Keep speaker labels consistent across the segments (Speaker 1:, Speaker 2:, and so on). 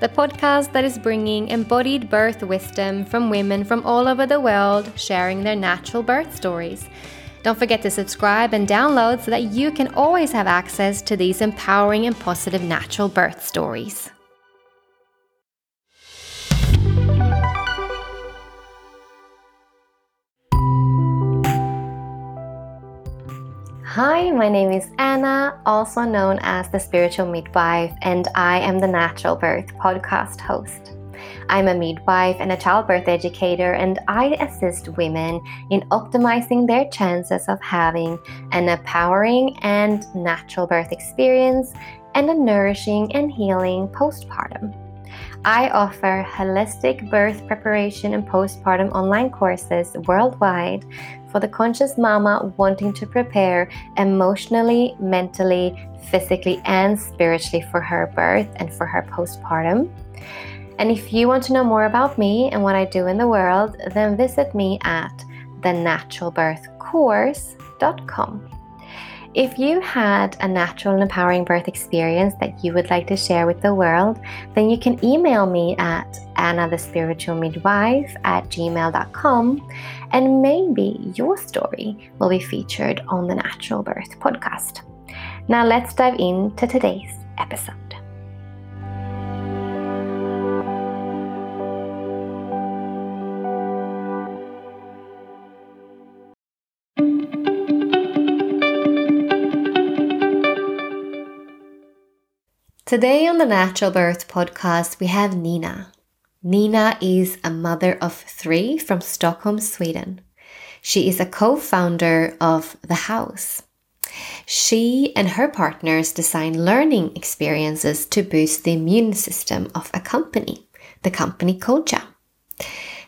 Speaker 1: the podcast that is bringing embodied birth wisdom from women from all over the world sharing their natural birth stories. Don't forget to subscribe and download so that you can always have access to these empowering and positive natural birth stories. Hi, my name is Anna, also known as the Spiritual Midwife, and I am the Natural Birth podcast host. I'm a midwife and a childbirth educator, and I assist women in optimizing their chances of having an empowering and natural birth experience and a nourishing and healing postpartum. I offer holistic birth preparation and postpartum online courses worldwide for the conscious mama wanting to prepare emotionally, mentally, physically, and spiritually for her birth and for her postpartum. And if you want to know more about me and what I do in the world, then visit me at thenaturalbirthcourse.com. If you had a natural and empowering birth experience that you would like to share with the world, then you can email me at annathespiritualmidwife at gmail.com and maybe your story will be featured on the Natural Birth podcast. Now let's dive into today's episode. Today on the Natural Birth podcast, we have Nina. Nina is a mother of three from Stockholm, Sweden. She is a co founder of The Hows. She and her partners design learning experiences to boost the immune system of a company, the company Koja.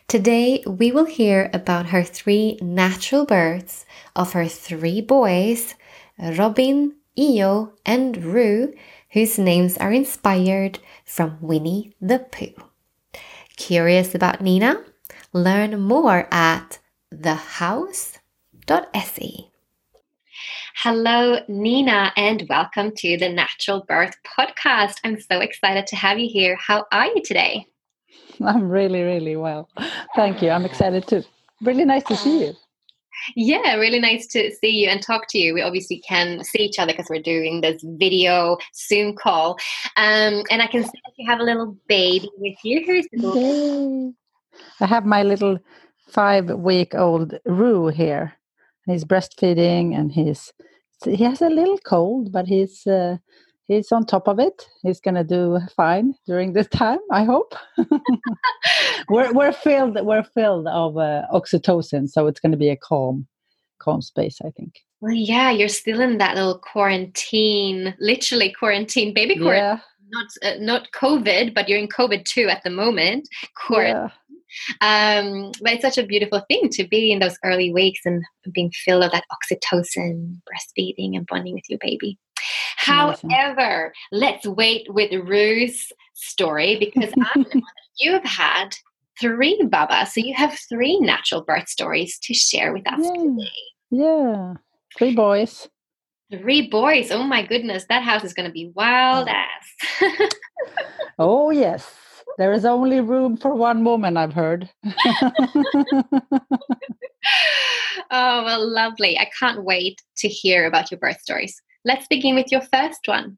Speaker 1: Today, we will hear about her three natural births of her three boys, Robin, Io, and Ru whose names are inspired from Winnie the Pooh. Curious about Nina? Learn more at thehows.se. Hello, Nina, and welcome to the Natural Birth Podcast. I'm so excited to have you here. How are you today?
Speaker 2: I'm really, really well. Thank you. I'm excited too. Really nice to see you.
Speaker 1: Yeah, really nice to see you and talk to you. We obviously can see each other because we're doing this video Zoom call. Um, and I can see that you have a little baby with you. Who's the
Speaker 2: I have my little five week old Ru here. He's breastfeeding and he's he has a little cold, but he's uh, he's on top of it. He's gonna do fine during this time. I hope. we're we're filled we're filled of uh, oxytocin, so it's gonna be a calm calm space. I think.
Speaker 1: Well, yeah, you're still in that little quarantine, literally quarantine, baby quarantine. Yeah. Not uh, not COVID, but you're in COVID too at the moment. Quarantine. Yeah. Um, but it's such a beautiful thing to be in those early weeks and being filled of that oxytocin, breastfeeding, and bonding with your baby. However, let's wait with Ru's story because you have had three Baba. So you have three natural birth stories to share with us
Speaker 2: yeah.
Speaker 1: today.
Speaker 2: Yeah, three boys.
Speaker 1: Three boys. Oh my goodness, that house is going to be wild oh. ass.
Speaker 2: oh, yes. There is only room for one woman, I've heard.
Speaker 1: oh, well, lovely. I can't wait to hear about your birth stories. Let's begin with your first one.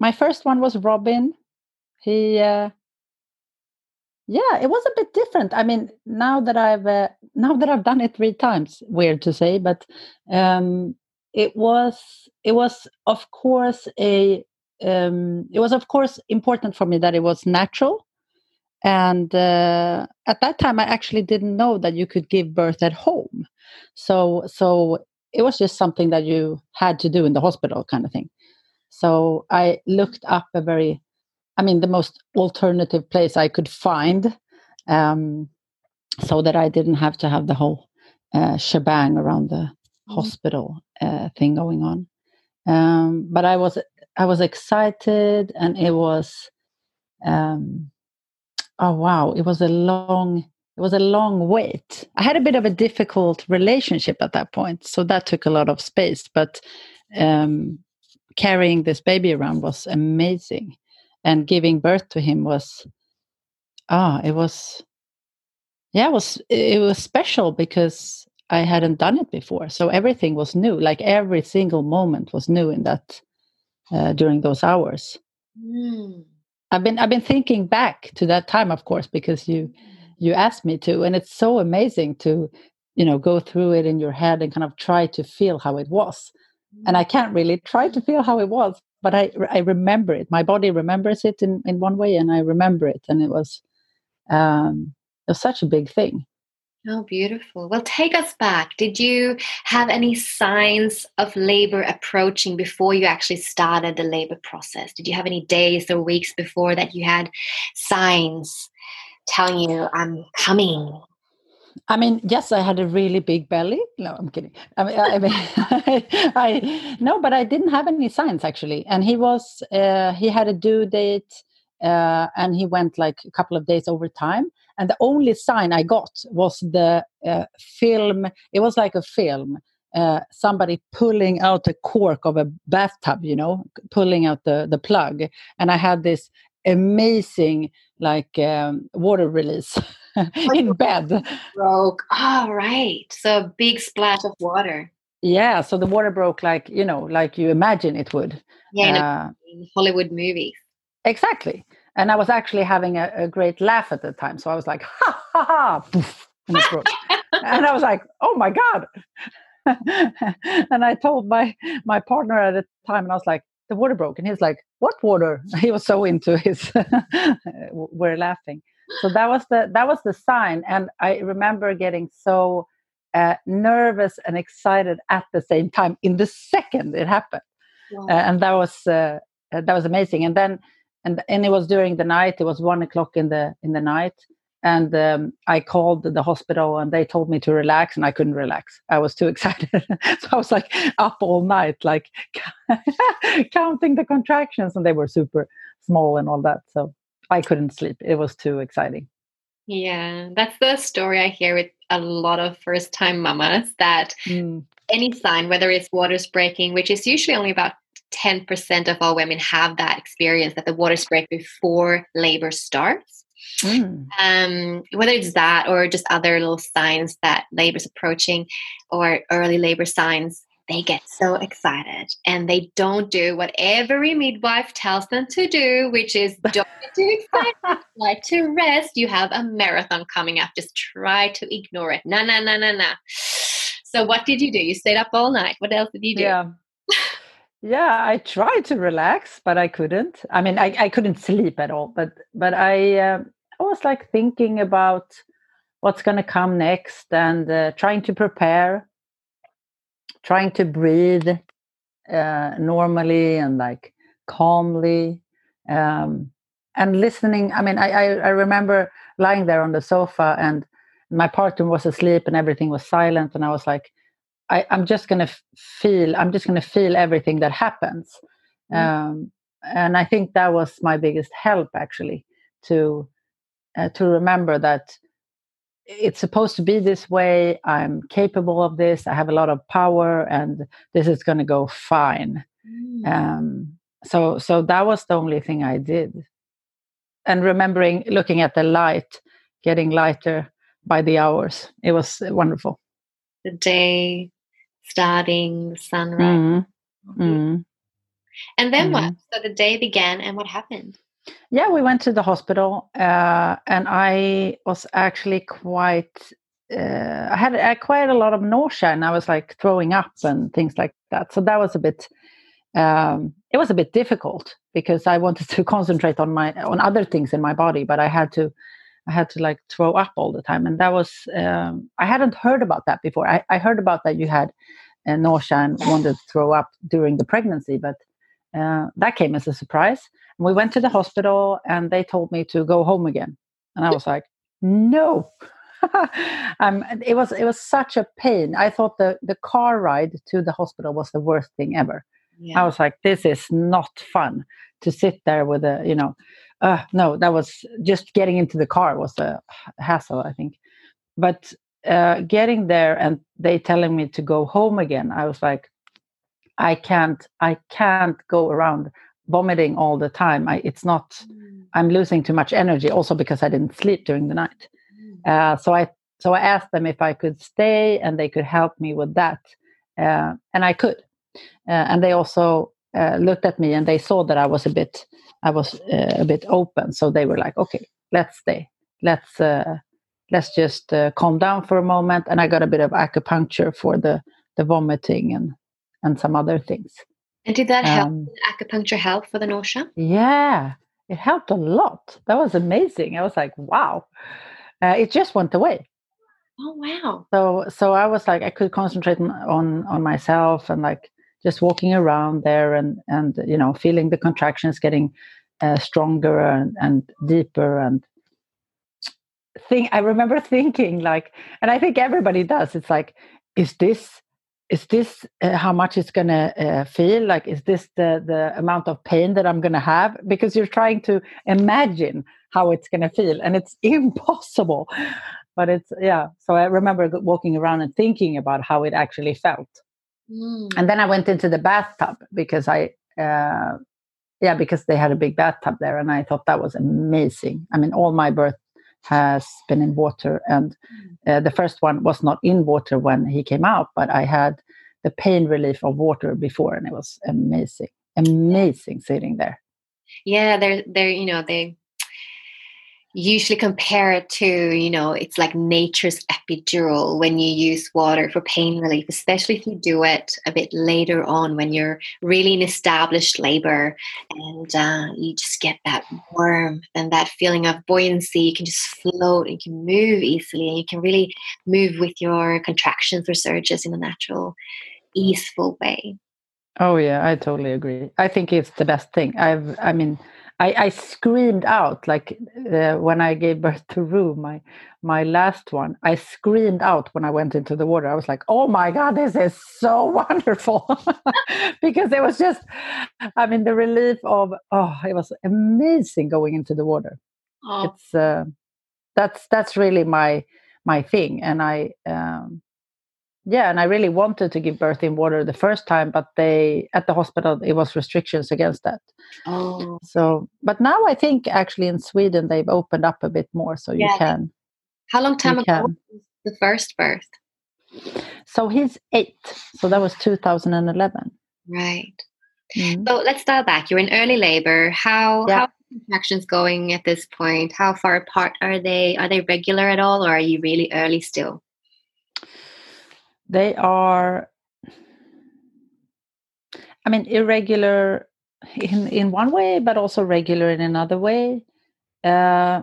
Speaker 2: My first one was Robin. He, uh, yeah, it was a bit different. I mean, now that I've uh, now that I've done it three times, weird to say, but um, it was it was of course a um, it was of course important for me that it was natural and uh, at that time i actually didn't know that you could give birth at home so so it was just something that you had to do in the hospital kind of thing so i looked up a very I mean, the most alternative place I could find, um, so that I didn't have to have the whole uh, shebang around the hospital uh, thing going on. Um, but I was I was excited, and it was, um, oh wow, it was a long it was a long wait. I had a bit of a difficult relationship at that point, so that took a lot of space. But um, carrying this baby around was amazing, and giving birth to him was, ah, it was, yeah, it was it was special because I hadn't done it before, so everything was new. Like every single moment was new in that uh, during those hours.
Speaker 1: Mm.
Speaker 2: I've been I've been thinking back to that time, of course, because you you asked me to and it's so amazing to you know go through it in your head and kind of try to feel how it was and i can't really try to feel how it was but i i remember it my body remembers it in in one way and i remember it and it was um it was such a big thing
Speaker 1: Oh, beautiful. Well, take us back. Did you have any signs of labor approaching before you actually started the labor process? Did you have any days or weeks before that you had signs telling you, I'm coming?
Speaker 2: I mean, yes, I had a really big belly. No, I'm kidding. I mean, I, mean, I, no, but I didn't have any signs actually. And he was, uh, he had a due date, uh, and he went like a couple of days over time. And the only sign I got was the uh, film. It was like a film. Uh, somebody pulling out a cork of a bathtub, you know, pulling out the the plug, and I had this amazing like um, water release in bed.
Speaker 1: Broke. All right. So a big splash of water.
Speaker 2: Yeah, so the water broke like you know, like you imagine it would.
Speaker 1: Yeah,
Speaker 2: Uh,
Speaker 1: in Hollywood movies.
Speaker 2: exactly. And I was actually having a, a great laugh at the time, so I was like, "Ha ha ha!" Poof, and, and I was like, "Oh my god!" and I told my my partner at the time, and I was like, "The water broke," and he was like, "What water?" He was so into his. We're laughing. So that was the that was the sign, and I remember getting so uh, nervous and excited at the same time in the second it happened,
Speaker 1: Wow.
Speaker 2: uh, and that was uh, uh, that was amazing. And then and and it was during the night. It was one o'clock in the in the night, and um, I called the hospital, and they told me to relax, and I couldn't relax. I was too excited, so I was like up all night, like counting the contractions, and they were super small and all that. So I couldn't sleep. It was too exciting.
Speaker 1: Yeah, that's the story I hear with a lot of first time mamas that
Speaker 2: Mm.
Speaker 1: any sign, whether it's waters breaking, which is usually only about 10% of all women have that experience that the waters break before labor starts.
Speaker 2: Mm.
Speaker 1: Um, whether it's that or just other little signs that labor's approaching or early labor signs, they get so excited and they don't do what every midwife tells them to do, which is don't get too excited, try to rest. You have a marathon coming up. Just try to ignore it. No, no, no, no, no. So, what did you do? You stayed up all night. What else did you do?
Speaker 2: Yeah. Yeah, I tried to relax, but I couldn't. I mean, I, I couldn't sleep at all. But but I um I was like thinking about what's going to come next and uh, trying to prepare, trying to breathe uh, normally and like calmly, um, and listening. I mean, I, I I remember lying there on the sofa and my partner was asleep and everything was silent, and I was like. I, I'm just gonna feel. I'm just gonna feel everything that happens, um, and I think that was my biggest help actually to uh, to remember that it's supposed to be this way. I'm capable of this. I have a lot of power, and this is gonna go fine.
Speaker 1: Mm.
Speaker 2: Um, so so that was the only thing I did, and remembering looking at the light, getting lighter by the hours. It was wonderful.
Speaker 1: the day starting, the sunrise.
Speaker 2: Mhm. Mhm.
Speaker 1: And then what?
Speaker 2: Mhm.
Speaker 1: So the day began, and what happened?
Speaker 2: Yeah, we went to the hospital, uh, and I was actually quite. Uh, I had uh, quite a lot of nausea, and I was like throwing up and things like that. So that was a bit. Um, it was a bit difficult because I wanted to concentrate on my on other things in my body, but I had to. I had to like throw up all the time, and that was. Um, I hadn't heard about that before. I, I heard about that you had uh, nausea and wanted to throw up during the pregnancy, but uh, that came as a surprise. And we went to the hospital and they told me to go home again. And I was like, no. um, it was it was such a pain. I thought the, the car ride to the hospital was the worst thing ever.
Speaker 3: Yeah.
Speaker 2: I was like, this is not fun to sit there with a, you know, uh, no, that was just getting into the car was a hassle, I think. But uh, getting there and they telling me to go home again, I was like, I can't, I can't go around vomiting all the time. I, it's not, I'm losing too much energy. Also because I didn't sleep during the night. Uh, so I, so I asked them if I could stay and they could help me with that, uh, and I could. Uh, and they also uh, looked at me and they saw that I was a bit, I was uh, a bit open. So they were like, okay, let's stay. Let's uh, let's just uh, calm down for a moment. And I got a bit of acupuncture for the the vomiting and and some other things.
Speaker 1: And did that help?
Speaker 2: Um,
Speaker 1: Did acupuncture help for the nausea?
Speaker 2: Yeah, it helped a lot. That was amazing. I was like, wow. Uh, it just went away.
Speaker 1: Oh wow.
Speaker 2: So so I was like, I could concentrate on on, on myself and like just walking around there and and you know feeling the contractions getting uh, stronger and, and deeper and think i remember thinking like and i think everybody does. It's like is this is this uh, how much it's going to uh, feel? Like is this the the amount of pain that i'm going to have? Because you're trying to imagine how it's going to feel and it's impossible. But it's yeah so i remember walking around and thinking about how it actually felt
Speaker 1: Mm.
Speaker 2: and then I went into the bathtub because I, uh, yeah, because they had a big bathtub there, and I thought that was amazing. I mean, all my birth has been in water, and uh, the first one was not in water when he came out, but I had the pain relief of water before, and it was amazing, amazing sitting there.
Speaker 1: Yeah, they're they're you know they usually compare it to you know it's like nature's epidural when you use water for pain relief especially if you do it a bit later on when you're really in established labor and uh, you just get that warmth and that feeling of buoyancy you can just float you can move easily and you can really move with your contractions or surges in a natural easeful way
Speaker 2: Oh yeah, I totally agree. I think it's the best thing. I've, I mean, I, I screamed out like uh, when I gave birth to Ru, my my last one. I screamed out when I went into the water. I was like, "Oh my god, this is so wonderful!" because it was just, I mean, the relief of oh, it was amazing going into the water.
Speaker 1: oh
Speaker 2: It's uh, that's that's really my my thing, and I. Um, yeah, and I really wanted to give birth in water the first time, but they at the hospital it was restrictions against that.
Speaker 1: oh
Speaker 2: So, but now I think actually in Sweden they've opened up a bit more, so you can.
Speaker 1: how long time ago
Speaker 2: can.
Speaker 1: the first birth
Speaker 2: So he's eight, so that was 2011.
Speaker 1: right
Speaker 2: Mm.
Speaker 1: So let's dial back. You're in early labor. How
Speaker 2: Yeah.
Speaker 1: how contractions going at this point? How far apart are they? Are they regular at all, or are you really early still?
Speaker 2: They are, I mean, irregular in in one way, but also regular in another way. Uh,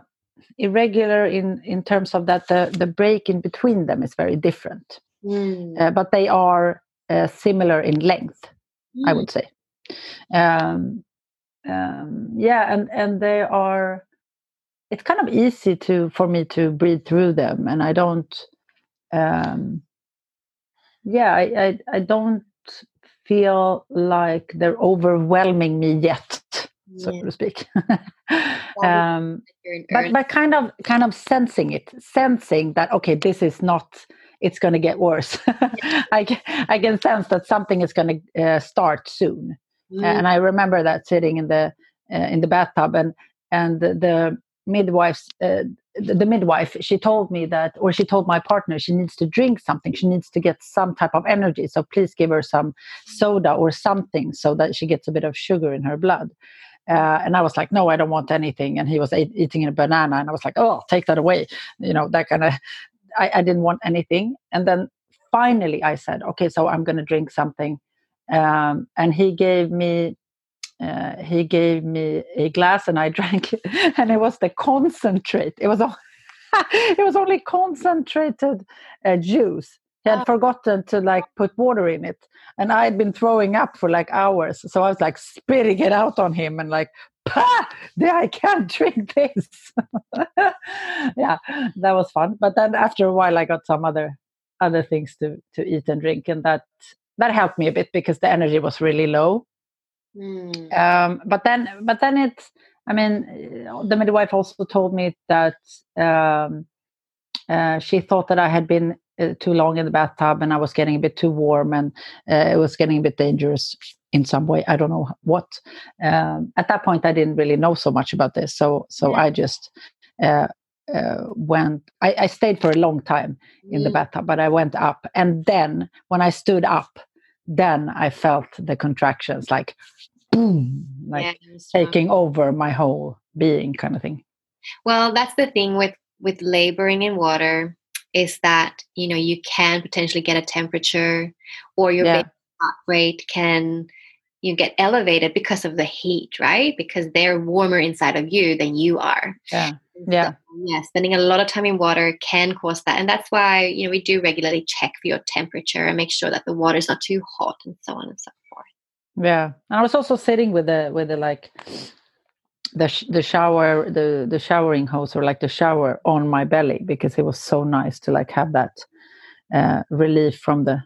Speaker 2: irregular in in terms of that the the break in between them is very different. uh, but they are uh, similar in length, I
Speaker 1: Mm.
Speaker 2: would say. Um, um, yeah, and and they are. It's kind of easy to for me to breathe through them, and I don't. Um, yeah, I, I I don't feel like they're overwhelming me yet, so
Speaker 1: Yeah.
Speaker 2: to speak. um, but but kind of kind of sensing it sensing that okay this is not it's going to get worse I, can, I can sense that something is going to uh, start soon
Speaker 1: Mm.
Speaker 2: and i remember that sitting in the uh, in the bathtub and and the, the midwife's uh, the, the midwife she told me that or she told my partner she needs to drink something she needs to get some type of energy so please give her some soda or something so that she gets a bit of sugar in her blood uh, and I was like, no, I don't want anything. And he was eat, eating a banana, and I was like, oh, take that away. You know, that kind of. I, I didn't want anything. And then finally, I said, okay, so I'm going to drink something. Um, and he gave me. Uh, he gave me a glass and I drank it, and it was the concentrate. It was all, it was only concentrated uh, juice. He had
Speaker 1: Oh.
Speaker 2: forgotten to like put water in it, and I had been throwing up for like hours. So I was like spitting it out on him and like "Pah! I can't drink this. yeah, that was fun. But then after a while, I got some other other things to to eat and drink, and that that helped me a bit because the energy was really low.
Speaker 1: Mm.
Speaker 2: Um, but then, but then it's. I mean, the midwife also told me that um, uh, she thought that I had been uh, too long in the bathtub and I was getting a bit too warm and uh, it was getting a bit dangerous in some way. I don't know what. Um, at that point, I didn't really know so much about this, so so
Speaker 1: Yeah.
Speaker 2: I just uh, uh, went. I, I stayed for a long time in the
Speaker 1: Mm.
Speaker 2: bathtub, but I went up, and then when I stood up, then I felt the contractions like boom, like
Speaker 1: Yeah, it was strong.
Speaker 2: taking over my whole being, kind of thing.
Speaker 1: Well, that's the thing with with laboring in water is that you know you can potentially get a temperature or your
Speaker 2: Yeah.
Speaker 1: heart rate can you get elevated because of the heat, right? Because they're warmer inside of you than you are.
Speaker 2: Yeah, yeah.
Speaker 1: so, yeah, spending a lot of time in water can cause that. And that's why, you know, we do regularly check for your temperature and make sure that the water is not too hot and so on and so forth.
Speaker 2: Yeah, and I was also sitting with the with the like the sh- the shower the the showering hose or like the shower on my belly because it was so nice to like have that uh, relief from the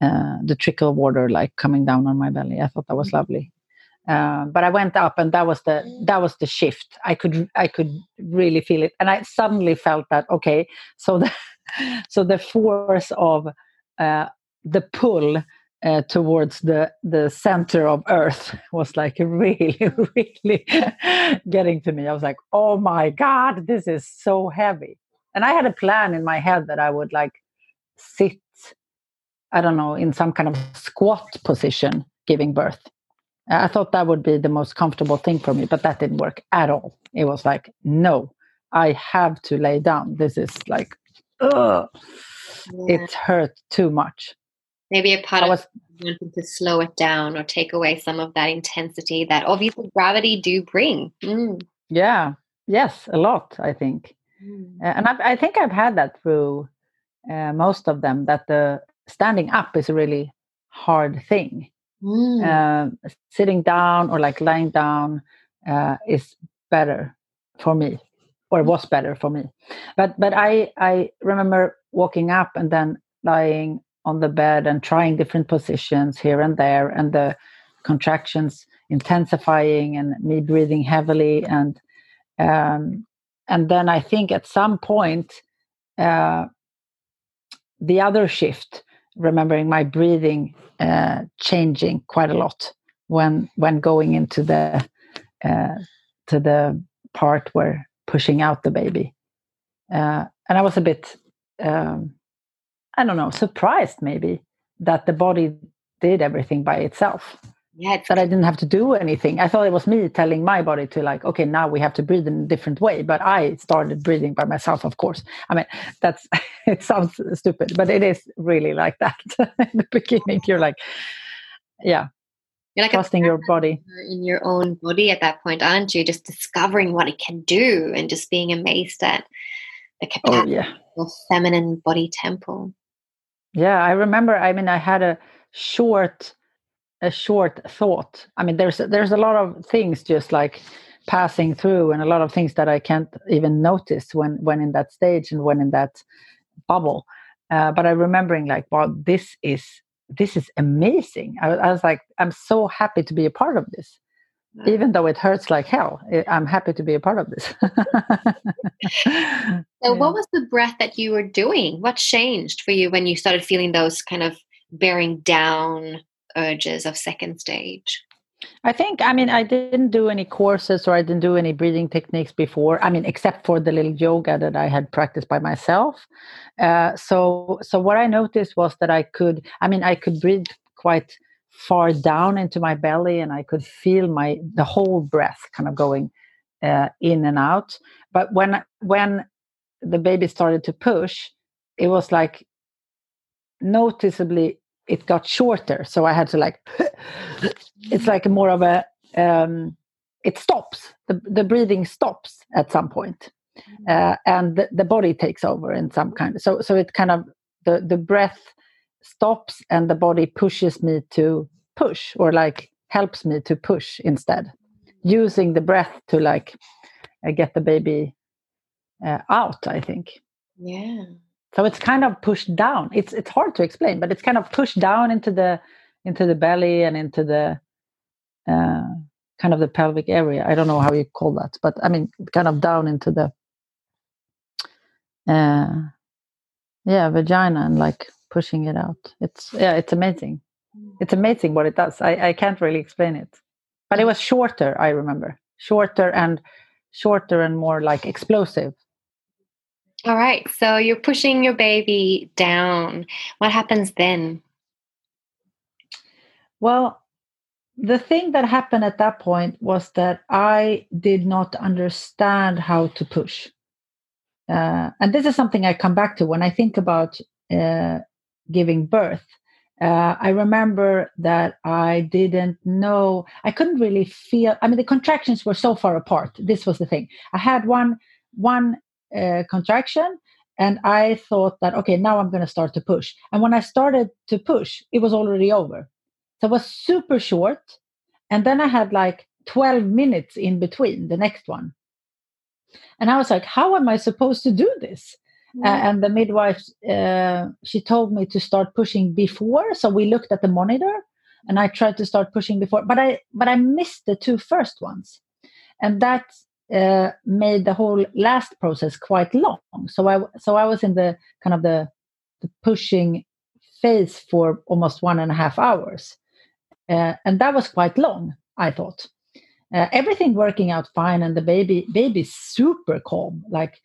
Speaker 2: uh, the trickle water like coming down on my belly. I thought that was lovely. Um, but I went up, and that was the that was the shift. I could I could really feel it, and I suddenly felt that okay, so the so the force of uh, the pull uh, towards the the center of Earth was like really really getting to me. I was like, oh my god, this is so heavy. And I had a plan in my head that I would like sit, I don't know, in some kind of squat position giving birth. I thought that would be the most comfortable thing for me, but that didn't work at all. It was like, no, I have to lay down. This is like, ugh,
Speaker 1: Yeah.
Speaker 2: it hurt too much.
Speaker 1: Maybe a part
Speaker 2: I
Speaker 1: of
Speaker 2: was,
Speaker 1: wanting to slow it down or take away some of that intensity that obviously gravity do bring. Mm.
Speaker 2: yeah, yes, a lot, I think.
Speaker 1: Mm.
Speaker 2: Uh, and I, I think I've had that through uh, most of them that the standing up is a really hard thing.
Speaker 1: Mm.
Speaker 2: Um, sitting down or like lying down uh, is better for me, or was better for me. But but I I remember walking up and then lying on the bed and trying different positions here and there, and the contractions intensifying and me breathing heavily and um, and then I think at some point uh, the other shift remembering my breathing uh, changing quite a lot when when going into the uh, to the part where pushing out the baby. Uh, and i was a bit um, i don't know surprised maybe that the body did everything by itself
Speaker 1: Yeah,
Speaker 2: that i didn't have to do anything. I thought it was me telling my body to like okay now we have to breathe in a different way but i started breathing by myself of course. I mean that's it sounds stupid but it is really like that. In the beginning you're like yeah
Speaker 1: you're like
Speaker 2: trusting your body.
Speaker 1: in your own body at that point, aren't you? Just discovering what it can do and just being amazed at the
Speaker 2: oh
Speaker 1: capacity
Speaker 2: yeah.
Speaker 1: of feminine body temple.
Speaker 2: yeah i remember i mean i had a short a short thought. I mean there's there's a lot of things just like passing through and a lot of things that i can't even notice when when in that stage and when in that bubble. Uh, but i'm remembering like wow this is this is amazing. I, I was like i'm so happy to be a part of this. Even though it hurts like hell I- i'm happy to be a part of this.
Speaker 1: So,
Speaker 2: Yeah.
Speaker 1: what was the breath that you were doing? What changed for you when you started feeling those kind of bearing down urges of second stage?
Speaker 2: I think, I mean, I didn't do any courses or I didn't do any breathing techniques before. I mean, except for the little yoga that I had practiced by myself. Uh, so, so what I noticed was that I could, I mean, I could breathe quite far down into my belly, and I could feel my the whole breath kind of going uh, in and out. But when when the baby started to push, it was like noticeably it got shorter. So I had to like it's like more of a um, it stops the, the breathing stops at some point uh, and the, the body takes over in some kind so so it kind of the the breath stops and the body pushes me to push or like helps me to push instead using the breath to like uh, get the baby uh, out. I think.
Speaker 3: Yeah.
Speaker 2: So it's kind of pushed down. It's it's hard to explain, but it's kind of pushed down into the into the belly and into the uh, kind of the pelvic area. I don't know how you call that, but I mean, kind of down into the uh, yeah vagina and like pushing it out. It's yeah, it's amazing. It's amazing what it does. I I can't really explain it, but it was shorter. I remember shorter and shorter and more like explosive.
Speaker 1: All right. So you're pushing your baby down. What happens then?
Speaker 2: Well, the thing that happened at that point was that I did not understand how to push. Uh, and this is something I come back to when I think about uh, giving birth. Uh, I remember that I didn't know, I couldn't really feel, I mean, the contractions were so far apart. This was the thing. I had one, one uh, contraction and I thought that, okay, now I'm going to start to push. And when I started to push, it was already over. So it was super short. And then I had like 12 minutes in between the next one. And I was like, how am I supposed to do this? Uh, and the midwife, uh, she told me to start pushing before. So we looked at the monitor and I tried to start pushing before, but I, but I missed the two first ones. And that uh, made the whole last process quite long. So I, so I was in the kind of the, the pushing phase for almost one and a half hours. Uh, and that was quite long, I thought. Uh, everything working out fine, and the baby baby super calm, like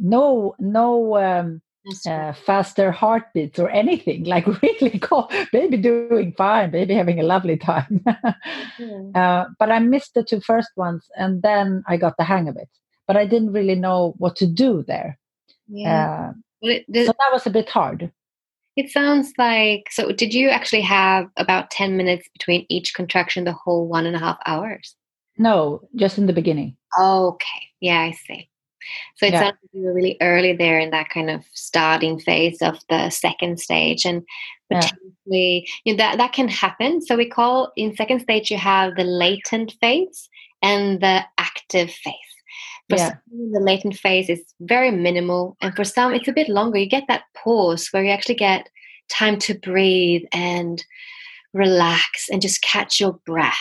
Speaker 2: no no um, uh, faster heartbeats or anything. Like really calm, baby doing fine, baby having a lovely time. uh, but I missed the two first ones, and then I got the hang of it. But I didn't really know what to do there.
Speaker 1: Yeah.
Speaker 2: Uh,
Speaker 1: It, the-
Speaker 2: so that was a bit hard.
Speaker 1: it sounds like so. Did you actually have about 10 minutes between each contraction the whole one and a half hours?
Speaker 2: No, just in the beginning.
Speaker 1: Okay. Yeah, I see. So it
Speaker 2: Yeah.
Speaker 1: sounds like you were really early there in that kind of starting phase of the second stage, and
Speaker 2: Yeah.
Speaker 1: potentially you know, that that can happen. So we call in second stage you have the latent phase and the active phase. For
Speaker 2: Yeah.
Speaker 1: some, the latent phase is very minimal, and for some it's a bit longer. You get that pause where you actually get time to breathe and relax and just catch your breath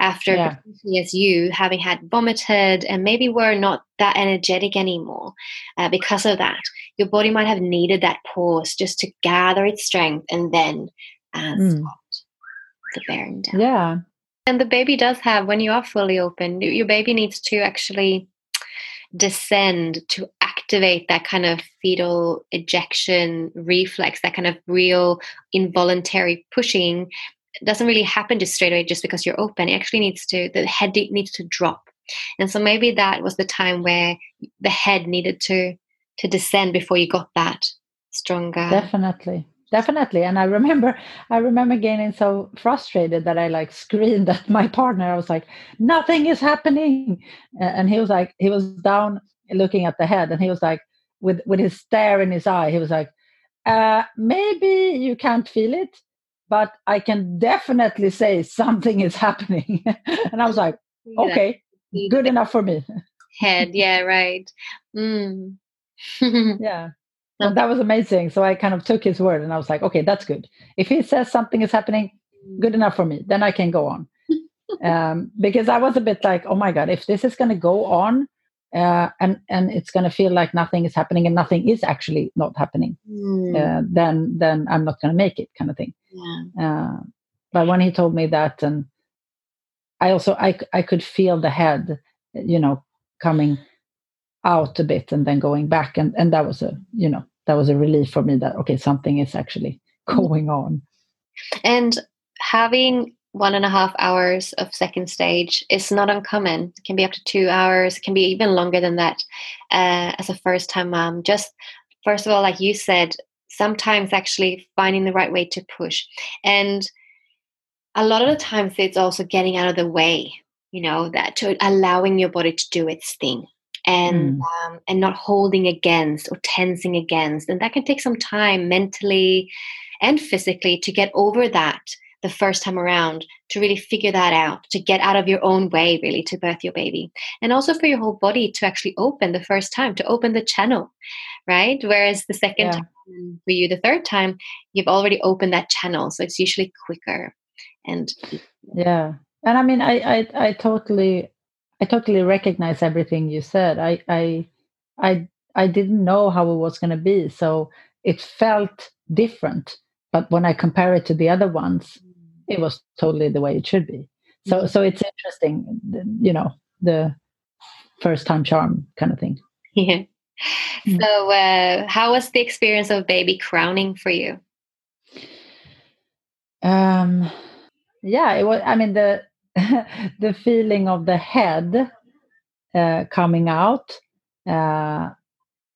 Speaker 1: after
Speaker 2: Yeah.
Speaker 1: as you having had vomited and maybe were not that energetic anymore uh, because of that your body might have needed that pause just to gather its strength and then uh,
Speaker 2: Mm.
Speaker 1: the bearing down
Speaker 2: Yeah.
Speaker 1: and the baby does have when you are fully open your baby needs to actually descend to activate that kind of fetal ejection reflex that kind of real involuntary pushing doesn't really happen just straight away just because you're open. It actually needs to the head needs to drop. And so maybe that was the time where the head needed to to descend before you got that stronger.
Speaker 2: Definitely. Definitely. And i remember i remember getting so frustrated that i like screamed at my partner. I was like nothing is happening. And he was like he was down looking at the head and he was like with with his stare in his eye he was like uh maybe you can't feel it but i can definitely say something is happening. And i was like okay good enough for me.
Speaker 1: Head yeah right. Mm.
Speaker 2: yeah. And that was amazing so i kind of took his word and i was like okay that's good. If he says something is happening good enough for me then i can go on. Um, because i was a bit like oh my god if this is going to go on uh, and and it's going to feel like nothing is happening and nothing is actually not happening.
Speaker 1: Mm,
Speaker 2: uh, then then i'm not going to make it kind of thing.
Speaker 1: Yeah.
Speaker 2: uh, but when he told me that and i also I I could feel the head you know coming out a bit and then going back and and that was a you know that was a relief for me that okay something is actually going on.
Speaker 1: And having one and a half hours of second stage is not uncommon. It can be up to two hours. It can be even longer than that. Uh, as a first time mom, just first of all, like you said, sometimes actually finding the right way to push, and a lot of the times it's also getting out of the way. You know that to allowing your body to do its thing. And um, and not holding against or tensing against, and that can take some time mentally and physically to get over that the first time around to really figure that out, to get out of your own way, really, to birth your baby. And also for your whole body to actually open the first time, to open the channel, right? Whereas the second
Speaker 2: Yeah.
Speaker 1: time for you, the third time, you've already opened that channel. So it's usually quicker. And
Speaker 2: yeah and i mean I, I i totally i totally recognize everything you said i i i i didn't know how it was going to be so it felt different but when i compare it to the other ones it was totally the way it should be so so it's interesting you know the first time charm kind of thing
Speaker 1: yeah.
Speaker 2: Mm.
Speaker 1: So, uh, how was the experience of baby crowning for you?
Speaker 2: um yeah it was i mean the the feeling of the head uh, coming out uh,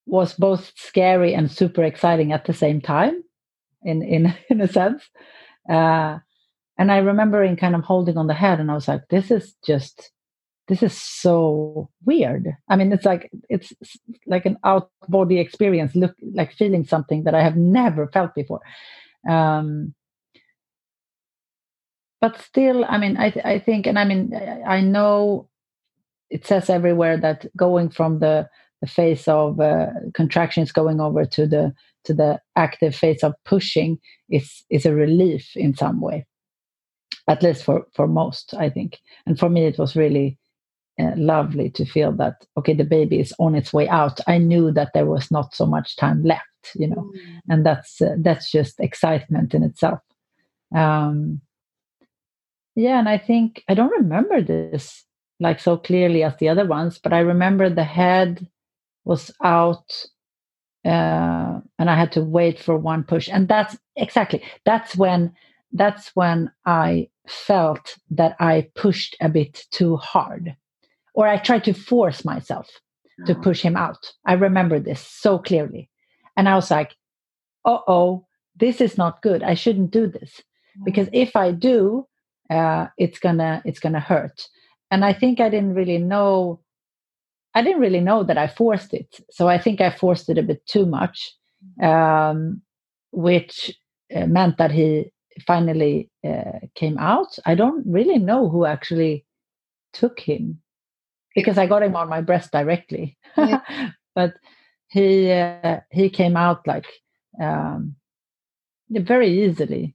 Speaker 2: was both scary and super exciting at the same time in in in a sense uh, and i remember in kind of holding on the head and i was like this is just this is so weird. I mean it's like it's like an out body experience look like feeling something that i have never felt before. Um but still i mean i th- i think and i mean i I know it says everywhere that going from the the phase of uh, contractions going over to the to the active phase of pushing is is a relief in some way at least for for most i think. And for me it was really uh, lovely to feel that okay the baby is on its way out. I knew that there was not so much time left you know and that's uh, that's just excitement in itself. Um yeah and i think i don't remember this like so clearly as the other ones but i remember the head was out uh, and i had to wait for one push. And that's exactly that's when that's when i felt that i pushed a bit too hard or i tried to force myself to push him out. I remember this so clearly. And i was like uh-oh this is not good. I shouldn't do this. Because if i do uh, it's gonna it's gonna hurt. And i think i didn't really know i didn't really know that i forced it. So i think i forced it a bit too much um, which uh, meant that he finally uh, came out i don't really know who actually took him because i got him on my breast directly. But he uh, he came out like um, very easily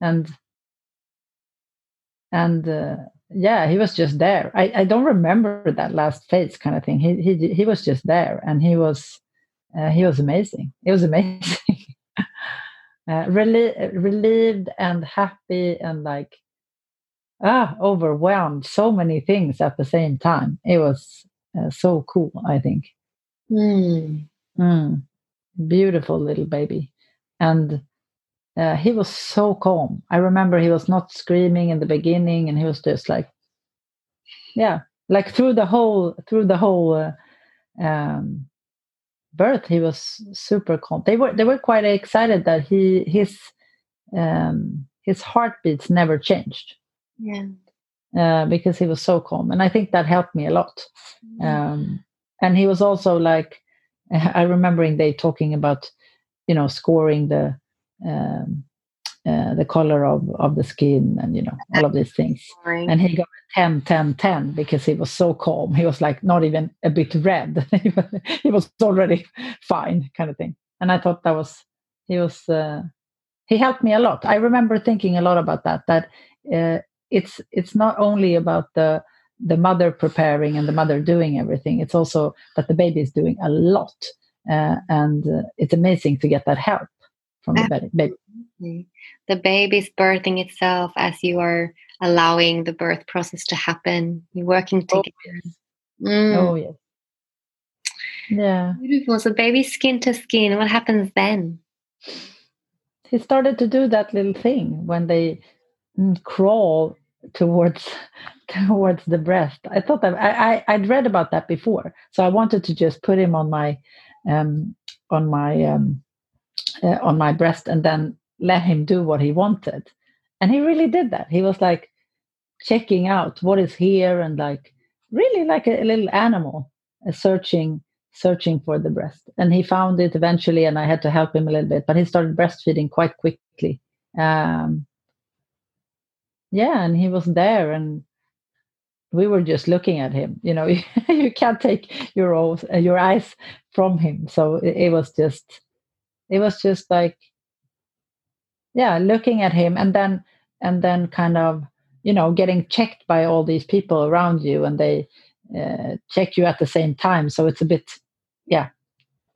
Speaker 2: and and uh, yeah he was just there. I, I don't remember that last phase kind of thing. He he, he was just there and he was uh, he was amazing. It was amazing uh, relie- relieved and happy and like ah overwhelmed so many things at the same time it was uh, so cool i think
Speaker 1: Mm.
Speaker 2: Mm. Beautiful little baby. And uh, he was so calm. I remember he was not screaming in the beginning and he was just like, yeah, like through the whole, through the whole uh, um, birth, he was super calm. They were, they were quite excited that he, his, um, his heartbeats never changed
Speaker 1: Yeah.
Speaker 2: uh, because he was so calm. And I think that helped me a lot. Um, and he was also like, I remembering they talking about, you know, scoring the um, uh, the color of, of the skin and you know all of these things. And he got a 10, 10, 10 because he was so calm. He was like not even a bit red. he was- he was already fine, kind of thing. And I thought that was he was uh, he helped me a lot. I remember thinking a lot about that. That uh, it's it's not only about the the mother preparing and the mother doing everything. It's also that the baby is doing a lot, uh, and uh, it's amazing to get that help from the baby.
Speaker 1: The baby's birthing itself as you are allowing the birth process to happen. You're working
Speaker 2: Oh,
Speaker 1: together. Mm,
Speaker 2: Oh yes, yeah.
Speaker 1: Beautiful. So baby skin to skin. What happens then?
Speaker 2: he started to do that little thing when they mm, crawl towards towards the breast. I thought that I, I I'd read about that before, so I wanted to just put him on my um, on my um, uh, on my breast and then let him do what he wanted, and he really did that. He was like checking out what is here and like really like a, a little animal uh, searching searching for the breast and he found it eventually and i had to help him a little bit but he started breastfeeding quite quickly um, yeah, and he was there, and we were just looking at him. You know, you can't take your uh, your eyes from him. So it, it was just, it was just like, yeah, looking at him, and then and then kind of you know getting checked by all these people around you, and they uh, check you at the same time. So it's a bit, yeah,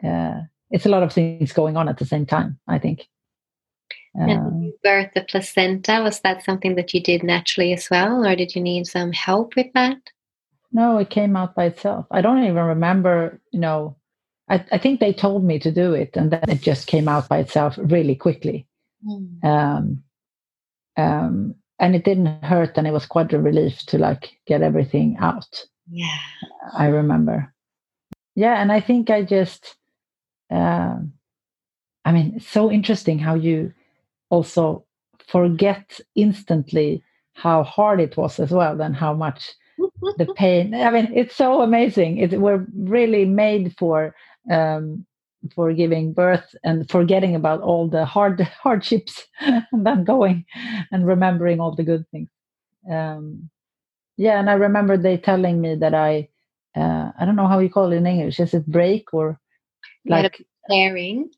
Speaker 2: uh, it's a lot of things going on at the same time. I think.
Speaker 1: and
Speaker 2: Um,
Speaker 1: you birth the placenta, was that something that you did naturally as well, or did you need some help with that?
Speaker 2: No, it came out by itself. I don't even remember, you know, I, I think they told me to do it and then it just came out by itself really quickly. Um, um, and it didn't hurt and it was quite a relief to like get everything out.
Speaker 1: Yeah.
Speaker 2: I remember. Yeah, and I think I just, um, I mean, it's so interesting how you also forget instantly how hard it was as well and how much the pain. I mean, it's so amazing. It, we're really made for um, for giving birth and forgetting about all the hard hardships and then going and remembering all the good things. Um, yeah, and I remember they telling me that I uh, I don't know how you call it in English. Is it break or
Speaker 1: You had a
Speaker 2: like
Speaker 1: Pairing.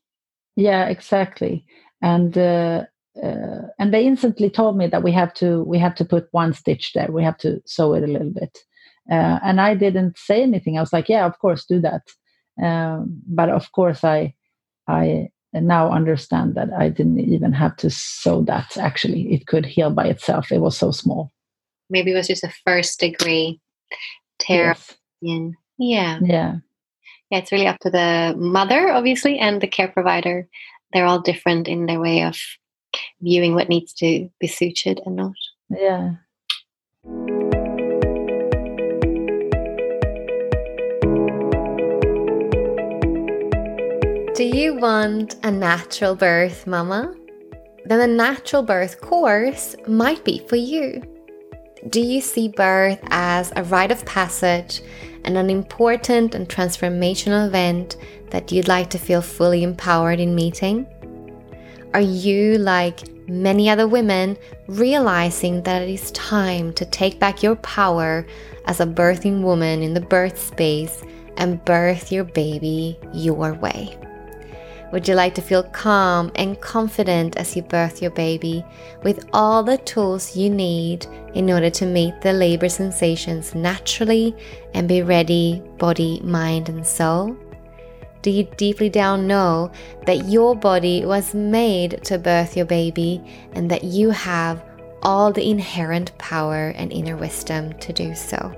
Speaker 2: yeah, exactly. And uh, uh, and they instantly told me that we have to we have to put one stitch there. We have to sew it a little bit. Uh, and I didn't say anything. I was like, yeah, of course, do that. Um, but of course, I I now understand that I didn't even have to sew that. Actually, it could heal by itself. It was so small.
Speaker 1: Maybe it was just a first degree tear
Speaker 2: Yes.
Speaker 1: in. Yeah.
Speaker 2: Yeah.
Speaker 1: Yeah, it's really up to the mother, obviously, and the care provider. They're all different in their way of viewing what needs to be sutured and not.
Speaker 2: Yeah.
Speaker 1: Do you want a natural birth, Mama? Then the natural birth course might be for you. Do you see birth as a rite of passage and an important and transformational event that you'd like to feel fully empowered in meeting? Are you, like many other women, realizing that it is time to take back your power as a birthing woman in the birth space and birth your baby your way? Would you like to feel calm and confident as you birth your baby with all the tools you need in order to meet the labor sensations naturally and be ready, body, mind, and soul? Do you deeply down know that your body was made to birth your baby and that you have all the inherent power and inner wisdom to do so?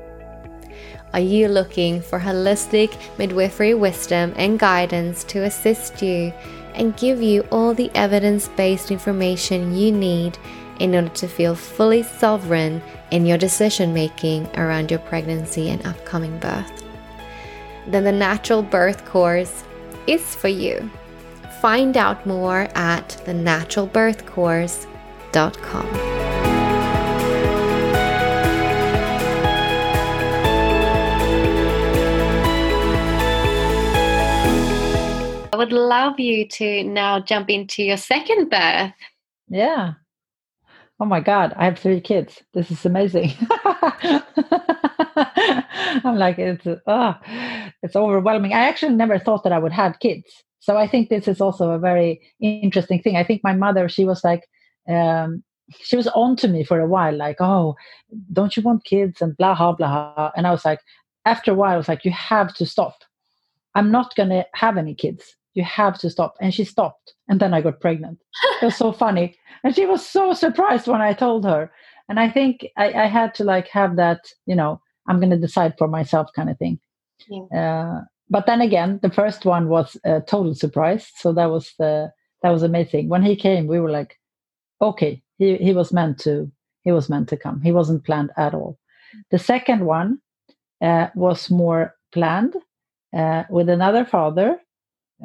Speaker 1: Are you looking for holistic midwifery wisdom and guidance to assist you and give you all the evidence based information you need in order to feel fully sovereign in your decision making around your pregnancy and upcoming birth? Then the Natural Birth Course is for you. Find out more at thenaturalbirthcourse.com. would love you to now jump into your second birth.
Speaker 2: Yeah. Oh my God, I have three kids. This is amazing. I'm like, it's ah, it's overwhelming. I actually never thought that I would have kids. So I think this is also a very interesting thing. I think my mother, she was like, um, she was on to me for a while, like, oh, don't you want kids and blah blah blah. And I was like, after a while, I was like, you have to stop. I'm not gonna have any kids. You have to stop. And she stopped. And then I got pregnant. It was so funny. And she was so surprised when I told her. And I think I, I had to like have that, you know, I'm gonna decide for myself kind of thing. Uh, but then again, the first one was a total surprise. So that was the that was amazing. When he came, we were like, okay, he, he was meant to he was meant to come. He wasn't planned at all. The second one uh, was more planned uh, with another father,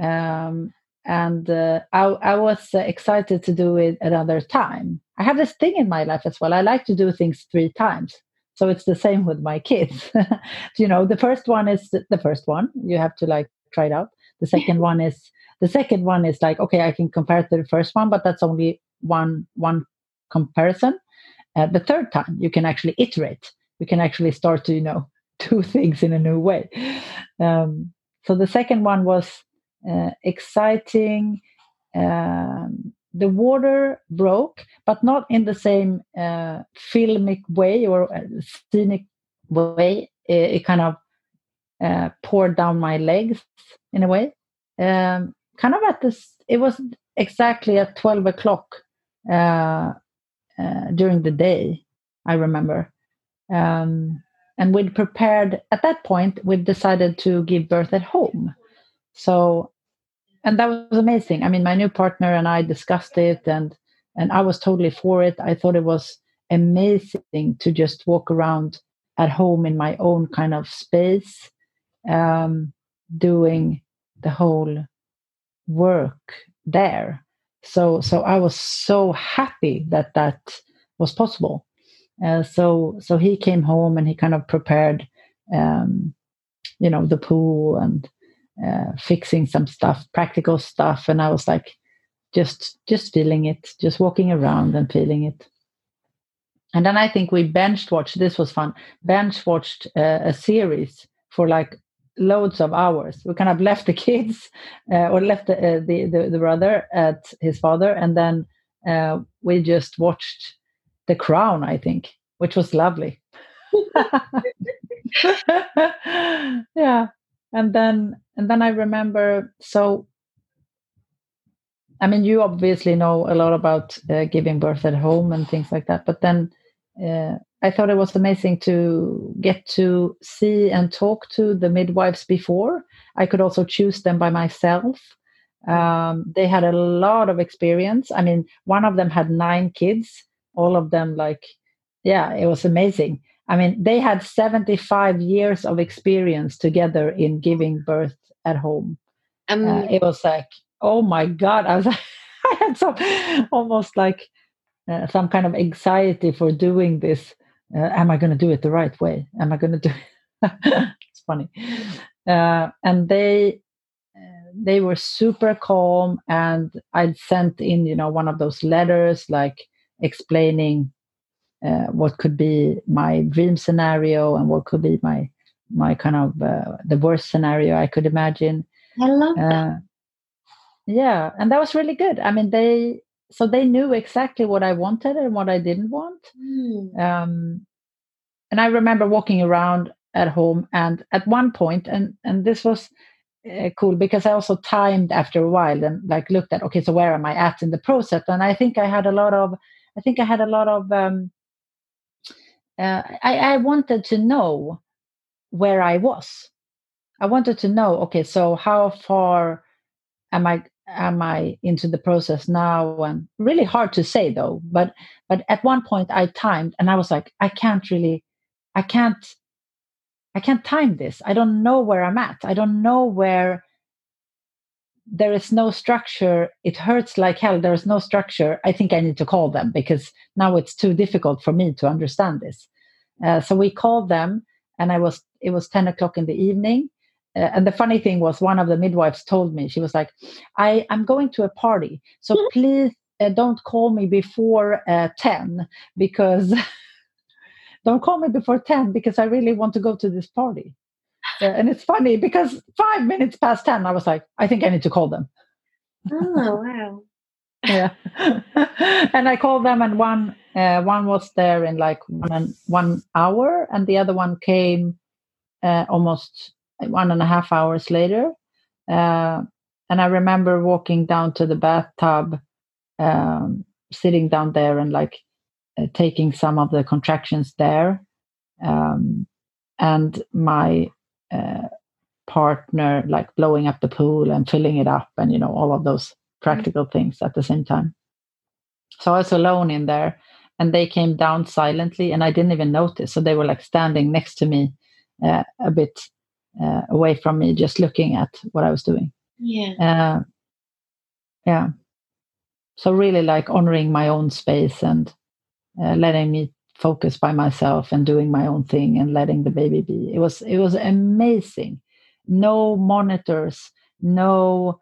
Speaker 2: um, and uh, I, I was uh, excited to do it another time. I have this thing in my life as well. I like to do things three times. So it's the same with my kids. you know, the first one is the, first one. You have to like try it out. The second one is the second one is like okay, I can compare it to the first one, but that's only one one comparison. uh, the third time you can actually iterate you can actually start to you know do things in a new way um, so the second one was uh, exciting um, the water broke but not in the same uh, filmic way or uh, scenic way it, it kind of uh, poured down my legs in a way um, kind of at this it was exactly at 12 o'clock uh, uh, during the day, I remember. Um, and we'd prepared, at that point, we'd decided to give birth at home. So, and that was amazing. I mean, my new partner and I discussed it, and and I was totally for it. I thought it was amazing to just walk around at home in my own kind of space, um, doing the whole work there. So so I was so happy that that was possible. Uh, so so he came home and he kind of prepared, um, you know, the pool and uh, fixing some stuff, practical stuff, and I was like, just just feeling it, just walking around and feeling it. And then I think we bench watched. This was fun. Bench watched uh, a series for like loads of hours. We kind of left the kids uh, or left the, uh, the, the, the brother at his father, and then uh, we just watched The Crown. I think, which was lovely. yeah, and then and then I remember so. I mean, you obviously know a lot about uh, giving birth at home and things like that, but then uh, I thought it was amazing to get to see and talk to the midwives before. I could also choose them by myself. Um, they had a lot of experience. I mean, one of them had nine kids, all of them, like, yeah, it was amazing. I mean, they had 75 years of experience together in giving birth at home. Um, uh, it was like, oh my God. I was I had some almost like uh, some kind of anxiety for doing this uh, am I going to do it the right way? Am I going to do it? it's funny. Uh, and they uh, they were super calm and I'd sent in, you know, one of those letters like explaining uh, what could be my dream scenario and what could be my my kind of uh, the worst scenario I could imagine.
Speaker 1: I love that. Uh,
Speaker 2: yeah, and that was really good. I mean, they so they knew exactly what I wanted and what I didn't want. Mm. Um, and I remember walking around at home, and at one point, and and this was uh, cool because I also timed after a while and like looked at okay, so where am I at in the process? And I think I had a lot of, I think I had a lot of. Um, uh, I, I wanted to know where I was. I wanted to know, okay, so how far am I am I into the process now? And really hard to say though. But but at one point I timed and I was like, I can't really, I can't, I can't time this. I don't know where I'm at. I don't know where there is no structure. It hurts like hell. There is no structure. I think I need to call them because now it's too difficult for me to understand this. Uh, so we called them, and I was it was ten o'clock in the evening, uh, and the funny thing was one of the midwives told me she was like i i'm going to a party so mm-hmm. please uh, don't call me before uh, 10 because don't call me before 10 because i really want to go to this party and it's funny because five minutes past 10 i was like i think i need to call them
Speaker 1: oh wow
Speaker 2: yeah and i called them and one uh, one was there in like one one hour and the other one came uh, almost one and a half hours later. Uh, and I remember walking down to the bathtub, um, sitting down there and like uh, taking some of the contractions there. Um, and my uh, partner like blowing up the pool and filling it up and, you know, all of those practical mm-hmm. things at the same time. So I was alone in there and they came down silently and I didn't even notice. So they were like standing next to me uh, a bit uh, away from me just looking at what I was doing.
Speaker 1: Yeah.
Speaker 2: Uh, yeah. So really like honoring my own space and uh, letting me focus by myself and doing my own thing and letting the baby be. It was it was amazing. No monitors, no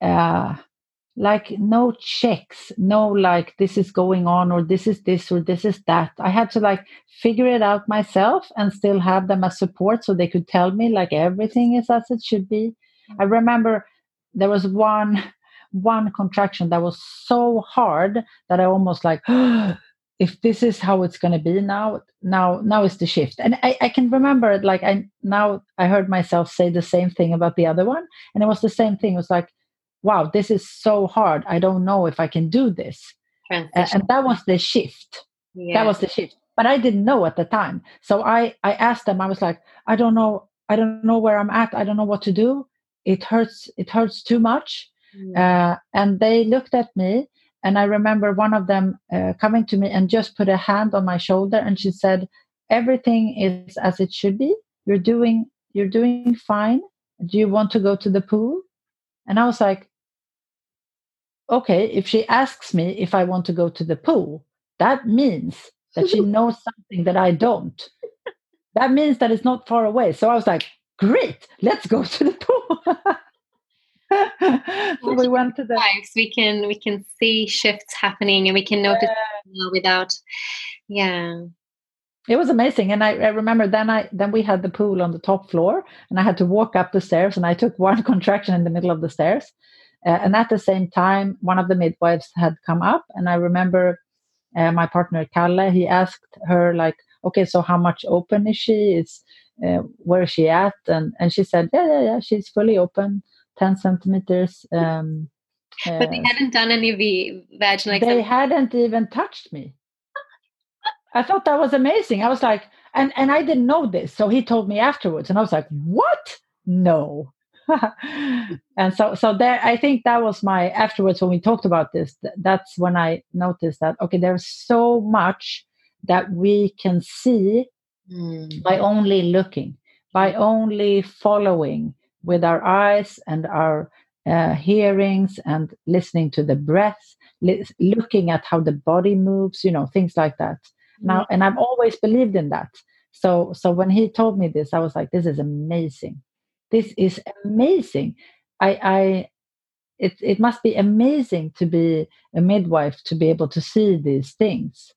Speaker 2: uh, like no checks no like this is going on or this is this or this is that i had to like figure it out myself and still have them as support so they could tell me like everything is as it should be i remember there was one one contraction that was so hard that i almost like if this is how it's going to be now now now is the shift and I, I can remember it like i now i heard myself say the same thing about the other one and it was the same thing it was like wow, this is so hard. I don't know if I can do this. And, and that was the shift. Yeah. That was the shift. But I didn't know at the time. So I, I asked them, I was like, I don't know. I don't know where I'm at. I don't know what to do. It hurts. It hurts too much. Uh, and they looked at me. And I remember one of them uh, coming to me and just put a hand on my shoulder. And she said, everything is as it should be. You're doing, you're doing fine. Do you want to go to the pool? And I was like, okay, if she asks me if I want to go to the pool, that means that she knows something that I don't. that means that it's not far away. So I was like, great, let's go to the pool. we went to the
Speaker 4: lives. We can we can see shifts happening and we can notice yeah. without yeah.
Speaker 2: It was amazing and I, I, remember then i then we had the pool on the top floor and i had to walk up the stairs and i took one contraction in the middle of the stairs. Uh, and at the same time one of the midwives had come up and i remember uh, my partner kalle he asked her like okay so how much open is she? Is uh, where is she at? And and she said yeah yeah yeah she's fully open 10 centimeters um,
Speaker 4: but they uh, hadn't done any of the vaginal
Speaker 2: they hadn't even touched me I thought that was amazing. I was like, and and I didn't know this, so he told me afterwards, and I was like, what? No. and so so there i think that was my afterwards when we talked about this that's when i noticed that okay there's so much that we can see mm. by only looking by only following with our eyes and our uh, hearings and listening to the breath li- looking at how the body moves you know things like that. Now and i've always believed in that. So so when he told me this i was like this is amazing. This is amazing. I i it, it must be amazing to be a midwife to be able to see these things.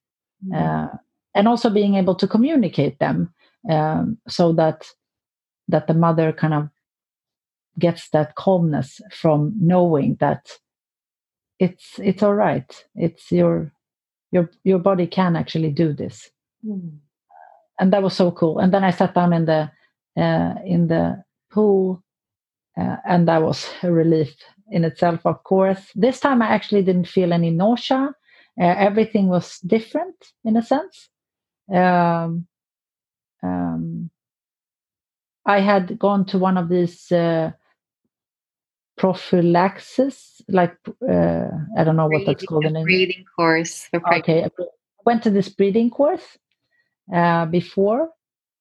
Speaker 2: Mm. uh, and also being able to communicate them um, so that that the mother kind of gets that calmness from knowing that it's it's all right. It's your your your body can actually do this. Mm. and that was so cool. And then i sat down in the uh, in the pool uh, and that was a relief in itself of course. This time i actually didn't feel any nausea. Uh, everything was different in a sense. Um, um, i had gone to one of these uh, prophylaxis, like uh, I don't know what that's called in
Speaker 4: Breathing course.
Speaker 2: Okay, I went to this breathing course uh, before,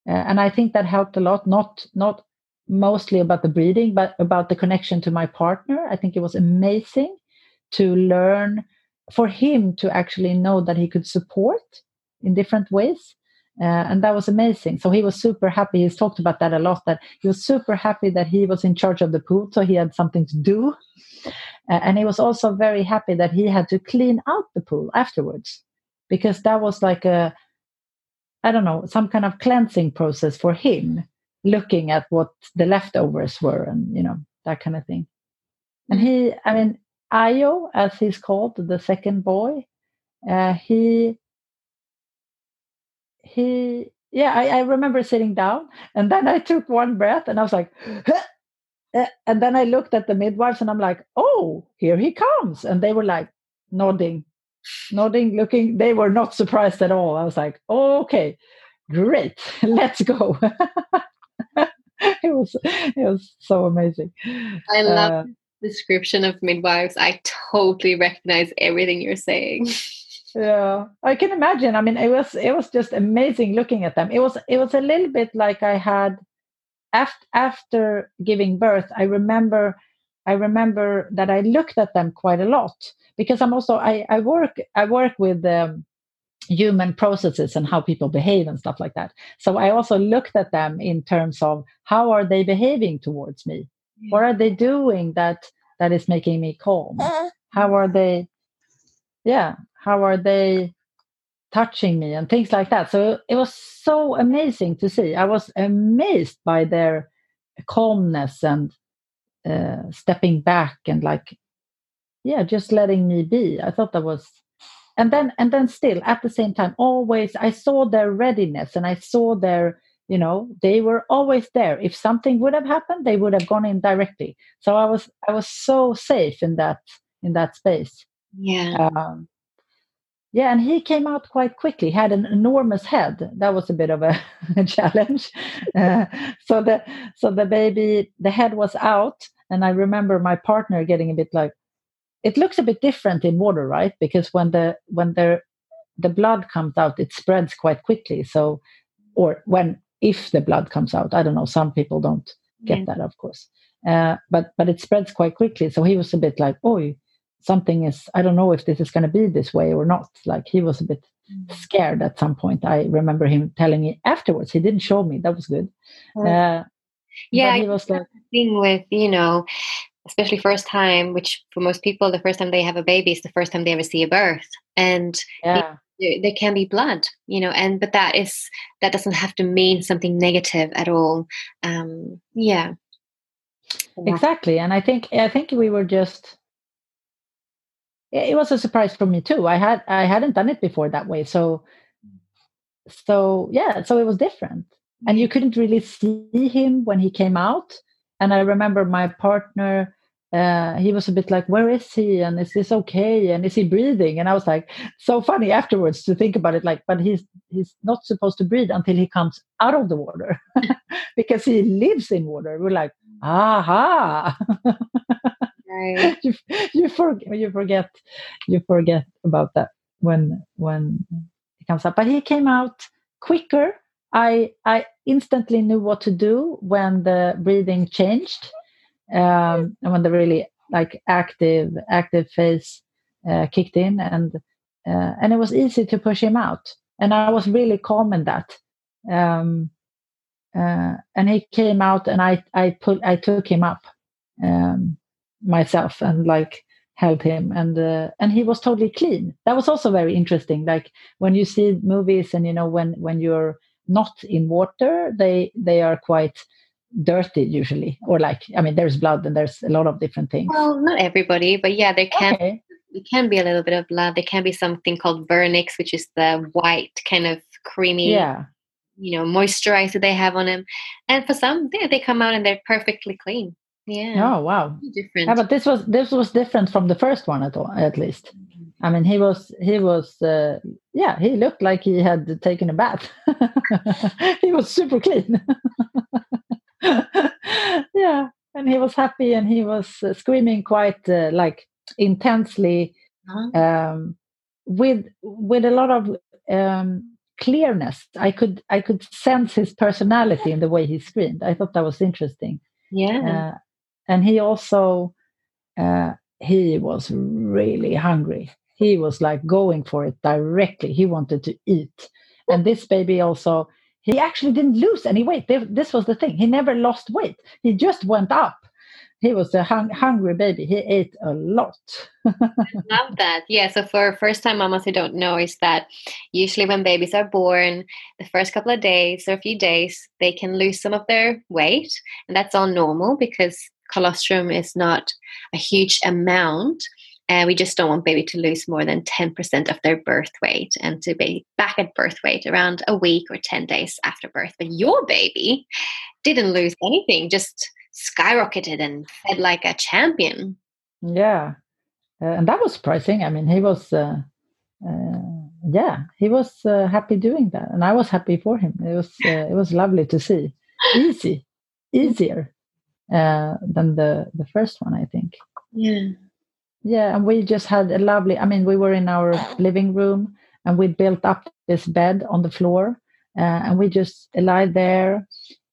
Speaker 2: uh, and I think that helped a lot. Not not mostly about the breathing, but about the connection to my partner. I think it was amazing to learn for him to actually know that he could support in different ways uh, and that was amazing. So he was super happy. He's talked about that a lot. That he was super happy that he was in charge of the pool, so he had something to do. Uh, and he was also very happy that he had to clean out the pool afterwards, because that was like a, I don't know, some kind of cleansing process for him, looking at what the leftovers were, and you know that kind of thing. And he, I mean, Io, as he's called, the second boy, uh, he he yeah I, I, remember sitting down and then i took one breath and i was like huh! and then i looked at the midwives and i'm like oh here he comes and they were like nodding nodding looking they were not surprised at all. I was like oh, okay great let's go. It was it was so amazing.
Speaker 4: I love uh, description of midwives. I totally recognize everything you're saying
Speaker 2: yeah i can imagine. I mean it was it was just amazing looking at them. It was it was a little bit like i had after after giving birth i remember i remember that i looked at them quite a lot because i'm also i i work i work with um, human processes and how people behave and stuff like that. So i also looked at them in terms of how are they behaving towards me? What are they doing that that is making me calm? How are they? Yeah how are they touching me and things like that. So it was so amazing to see. I was amazed by their calmness and uh, stepping back and like yeah just letting me be. I thought that was and then and then still at the same time always i saw their readiness and i saw their you know they were always there. If something would have happened they would have gone in directly. So i was i was so safe in that in that space.
Speaker 1: Yeah.
Speaker 2: um, yeah and he came out quite quickly had an enormous head. That was a bit of a, challenge. Uh, so the so the baby the head was out and i remember my partner getting a bit like it looks a bit different in water right? Because when the when the the blood comes out it spreads quite quickly. So or when if the blood comes out i don't know some people don't get
Speaker 1: Yeah.
Speaker 2: that of course. Uh, but but it spreads quite quickly. So he was a bit like oh something is i don't know if this is going to be this way or not. Like he was a bit scared at some point. I remember him telling me afterwards he didn't show me that was good. Uh,
Speaker 1: Yeah,
Speaker 2: he was like
Speaker 1: thing with you know especially first time which for most people the first time they have a baby is the first time they ever see a birth. And
Speaker 2: yeah.
Speaker 1: there, there can be blood you know and but that is that doesn't have to mean something negative at all. Um yeah.
Speaker 2: Exactly and i think i think we were just it was a surprise for me too. I had i hadn't done it before that way. So so yeah so it was different. And you couldn't really see him when he came out. And i remember my partner uh, he was a bit like where is he? And is this okay? And is he breathing? And i was like so funny afterwards to think about it like but he's he's not supposed to breathe until he comes out of the water because he lives in water. We're like aha you, you forget you forget you forget about that when when it comes up. But he came out quicker. I i instantly knew what to do when the breathing changed um and when the really like active active phase uh, kicked in and uh, and it was easy to push him out. And i was really calm in that. Um uh, and he came out and i i put i took him up. Um myself and like help him. And uh, and he was totally clean. That was also very interesting. Like when you see movies and you know when when you're not in water they they are quite dirty usually. Or like i mean there's blood and there's a lot of different things.
Speaker 1: Well not everybody but yeah there can
Speaker 2: okay.
Speaker 1: there can be a little bit of blood. There can be something called vernix which is the white kind of creamy
Speaker 2: yeah.
Speaker 1: you know moisturizer they have on them. And for some they, they come out and they're perfectly clean yeah.
Speaker 2: Oh wow.
Speaker 1: Different.
Speaker 2: Yeah but this was this was different from the first one at all at least. I mean he was he was uh, yeah he looked like he had taken a bath. He was super clean. Yeah and he was happy and he was uh, screaming quite uh, like intensely
Speaker 1: Uh-huh.
Speaker 2: um, with with a lot of um, clearness. I could i could sense his personality in the way he screamed. I thought that was interesting.
Speaker 1: Yeah.
Speaker 2: Uh, and he also uh, he was really hungry. He was like going for it directly. He wanted to eat. And this baby also he actually didn't lose any weight. This was the thing. He never lost weight. He just went up. He was a hung- hungry baby. He ate a lot.
Speaker 1: I love that. Yeah so for first time mamas who don't know is that usually when babies are born the first couple of days or a few days they can lose some of their weight. And that's all normal because colostrum is not a huge amount and we just don't want baby to lose more than 10% of their birth weight and to be back at birth weight around a week or 10 days after birth. But your baby didn't lose anything just skyrocketed and fed like a champion.
Speaker 2: Yeah. Uh, and that was surprising. I mean he was uh, uh, yeah he was uh, happy doing that and i was happy for him. It was uh, it was lovely to see. Easy easier uh, than the the first one i think.
Speaker 1: Yeah.
Speaker 2: Yeah and we just had a lovely i mean we were in our living room and we built up this bed on the floor uh, and we just lie there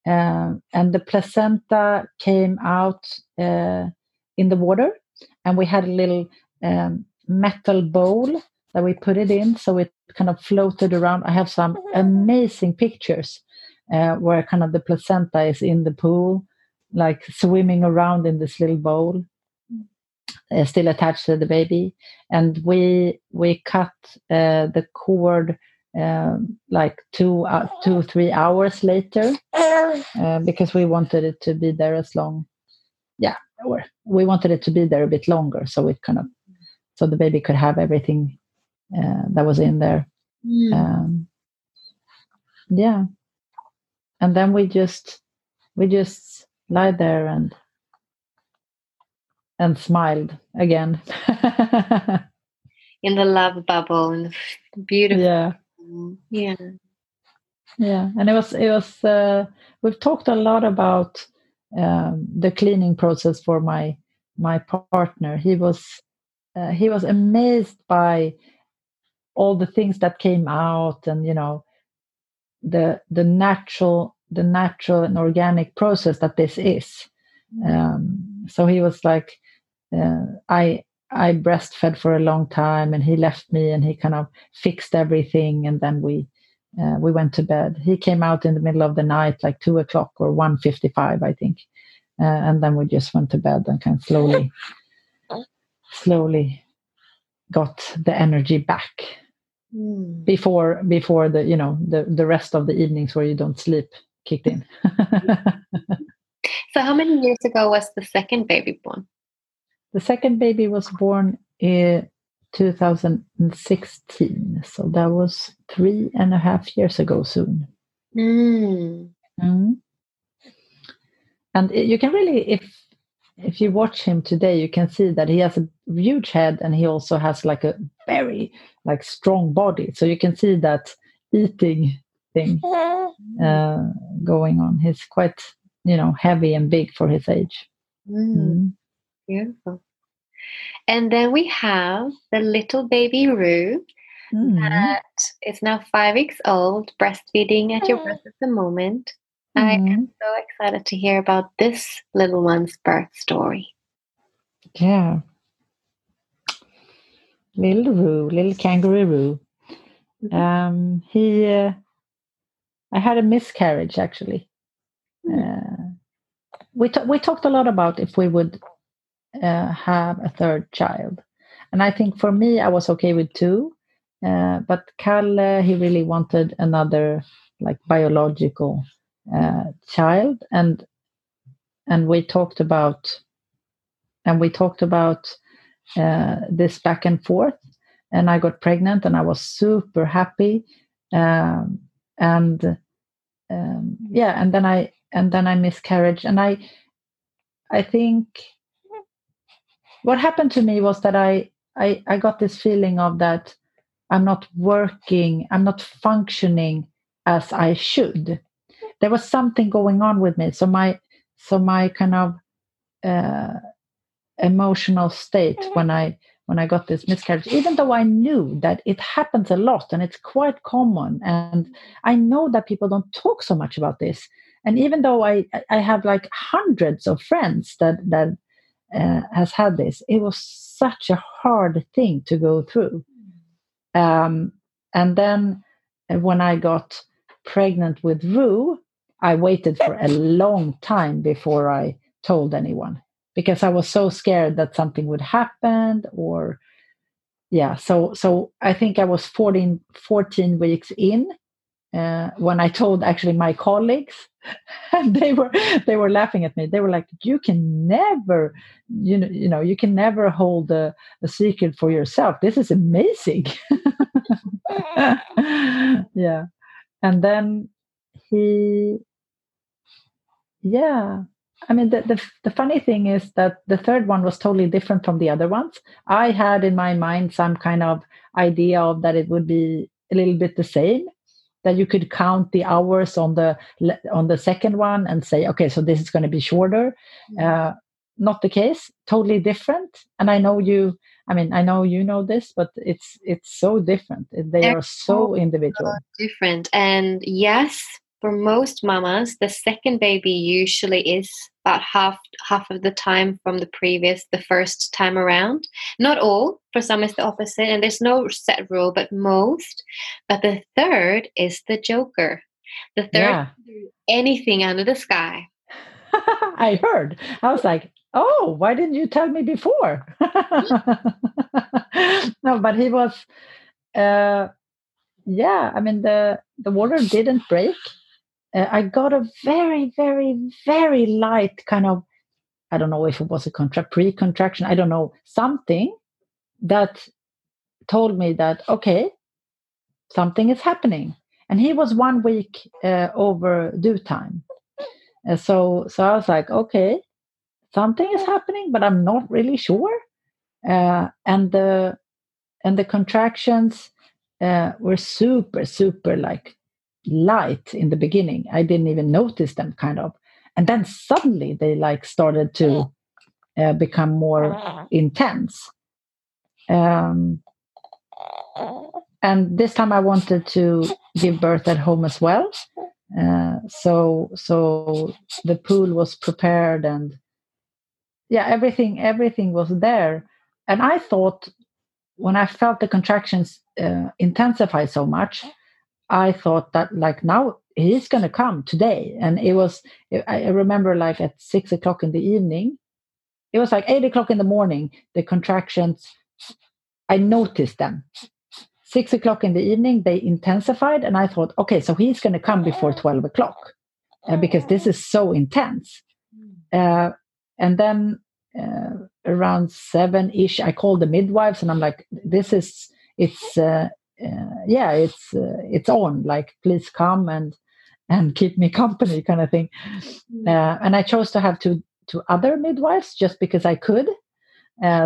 Speaker 2: um, and the placenta came out uh, in the water and we had a little um, metal bowl that we put it in so it kind of floated around. I have some amazing pictures uh, where kind of the placenta is in the pool like swimming around in this little bowl uh, still attached to the baby, and we we cut uh, the cord um, like two uh, two three hours later uh, because we wanted it to be there as long. Yeah, or we wanted it to be there a bit longer, so it kind of so the baby could have everything uh, that was in there.
Speaker 4: Mm.
Speaker 2: Um, yeah, and then we just we just lie there and and smiled again.
Speaker 4: In the love bubble and the beautiful.
Speaker 2: yeah.
Speaker 4: Yeah.
Speaker 2: yeah and it was it was uh, we've talked a lot about um, the cleaning process for my my partner he was uh, he was amazed by all the things that came out and you know the the natural the natural and organic process that this is. Um, so he was like uh, i i breastfed for a long time and he left me and he kind of fixed everything and then we uh, we went to bed. He came out in the middle of the night like two o'clock or 1.55 i think uh, and then we just went to bed and kind of slowly slowly got the energy back.
Speaker 4: Mm.
Speaker 2: before before the you know the the rest of the evenings where you don't sleep kicked in
Speaker 4: So, how many years ago was the second baby born?
Speaker 2: the second baby was born in 2016 so that was three and a half years ago soon
Speaker 4: Mm.
Speaker 2: Mhm. and you can really if if you watch him today you can see that he has a huge head and he also has like a very like strong body so you can see that eating thing uh, going on he's quite you know heavy and big for his age
Speaker 4: Mm.
Speaker 2: Mhm.
Speaker 4: Beautiful. And then we have the little baby Ru
Speaker 2: Mhm.
Speaker 4: that is now five weeks old, breastfeeding at your breast at the moment. I am so excited to hear about this little one's birth story.
Speaker 2: Yeah. Little Roo, little kangaroo. Um, he, uh, I had a miscarriage actually. Uh, we ta- we talked a lot about if we would uh, have a third child, and I think for me I was okay with two, uh, but Kalle he really wanted another like biological uh, child, and and we talked about and we talked about uh, this back and forth. And i got pregnant and i was super happy. Um, and um, yeah and then i and then i miscarried and i i think what happened to me was that i i, I got this feeling of that i'm not working i'm not functioning as i should. There was something going on with me. So my so my kind of uh, emotional state when I when I got this miscarriage, even though I knew that it happens a lot and it's quite common, and I know that people don't talk so much about this. And even though I I have like hundreds of friends that that uh, has had this, it was such a hard thing to go through. Um, and then uh, when I got pregnant with Ru, I waited for a long time before I told anyone because I was so scared that something would happen or yeah so so I think I was 14 14 weeks in uh, when I told actually my colleagues and they were they were laughing at me. They were like you can never you know you know you can never hold a, a secret for yourself. This is amazing. Yeah. And then he yeah i mean the, the the funny thing is that the third one was totally different from the other ones. I had in my mind some kind of idea of that it would be a little bit the same that you could count the hours on the on the second one and say okay so this is going to be shorter. Uh, not the case totally different. And i know you i mean i know you know this but it's it's so different. They
Speaker 4: They're
Speaker 2: are so individual.
Speaker 4: different. And yes, for most mamas, the second baby usually is about half half of the time from the previous, the first time around. Not all. For some, it's the opposite, and there's no set rule, but most. But the third is the joker. The third
Speaker 2: yeah
Speaker 4: anything under the sky.
Speaker 2: I heard. I was like, oh, why didn't you tell me before? no, but he was, uh, yeah, I mean, the, the water didn't break. Uh, I got a very, very, very light kind of, I don't know if it was a contra- pre contraction, I don't know, something that told me that, okay, something is happening. And he was one week uh, over due time. Uh, so, so I was like, okay, something is happening, but I'm not really sure. Uh, and the and the contractions uh, were super, super like light in the beginning. I didn't even notice them, kind of, and then suddenly they like started to uh, become more intense. Um, and this time I wanted to give birth at home as well. Uh, so so the pool was prepared and yeah everything everything was there and i thought when i felt the contractions uh, intensify so much i thought that like now he's going to come today. And it was i remember like at six o'clock in the evening. It was like eight o'clock in the morning the contractions i noticed them. Six o'clock in the evening they intensified and i thought okay so he's going to come before 12 o'clock. Uh, because this is so intense. Uh, and then uh, around seven ish i called the midwives and i'm like this is it's uh, uh, yeah it's uh, it's on like please come and and keep me company kind of thing and i chose to have two two other midwives just because i could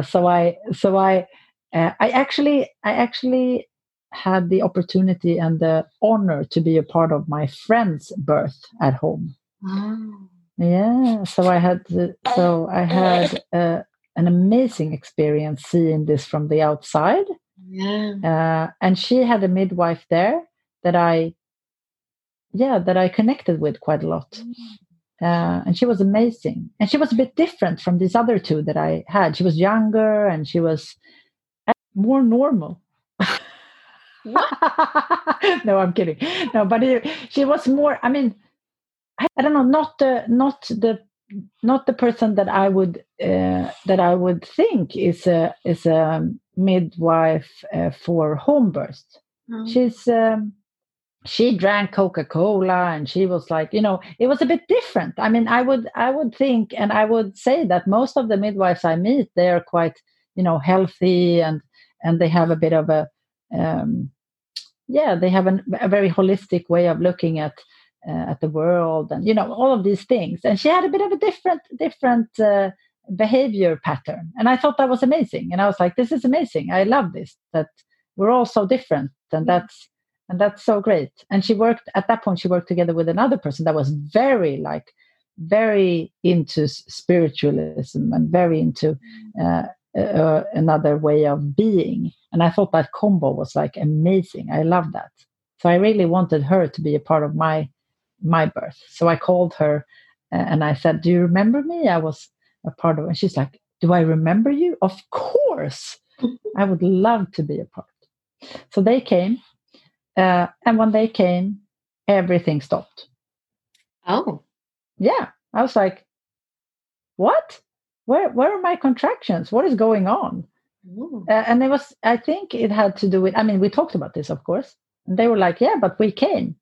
Speaker 2: so i so i i actually i actually had the opportunity and the honor to be a part of my friend's birth at home.
Speaker 4: Wow.
Speaker 2: Yeah, so I had so I had uh, an amazing experience seeing this from the outside.
Speaker 4: Yeah.
Speaker 2: Uh, and she had a midwife there that I, yeah, that I connected with quite a lot. Uh, and she was amazing. And she was a bit different from these other two that I had. She was younger and she was more normal. no, I'm kidding. No, but it, she was more. I mean, I, I, don't know. Not the not the not the person that I would uh, that I would think is a is a midwife uh, for home birth. Mm. She's um, she drank Coca Cola and she was like, you know, it was a bit different. I mean, I would I would think and I would say that most of the midwives I meet they are quite you know healthy and and they have a bit of a um, yeah they have an, a very holistic way of looking at uh, at the world and you know all of these things and she had a bit of a different different uh, behavior pattern and i thought that was amazing and i was like this is amazing i love this that we're all so different and that's and that's so great and she worked at that point she worked together with another person that was very like very into spiritualism and very into uh, uh, another way of being. And I thought that combo was like amazing. I love that. So I really wanted her to be a part of my my birth. So I called her and I said, "Do you remember me? I was a part of." And she's like, "Do I remember you? Of course. I would love to be a part." So they came, uh, and when they came, everything stopped.
Speaker 4: Oh,
Speaker 2: yeah. I was like, "What?" where where are my contractions what is going on uh, and it was i think it had to do with i mean we talked about this of course and they were like yeah but we came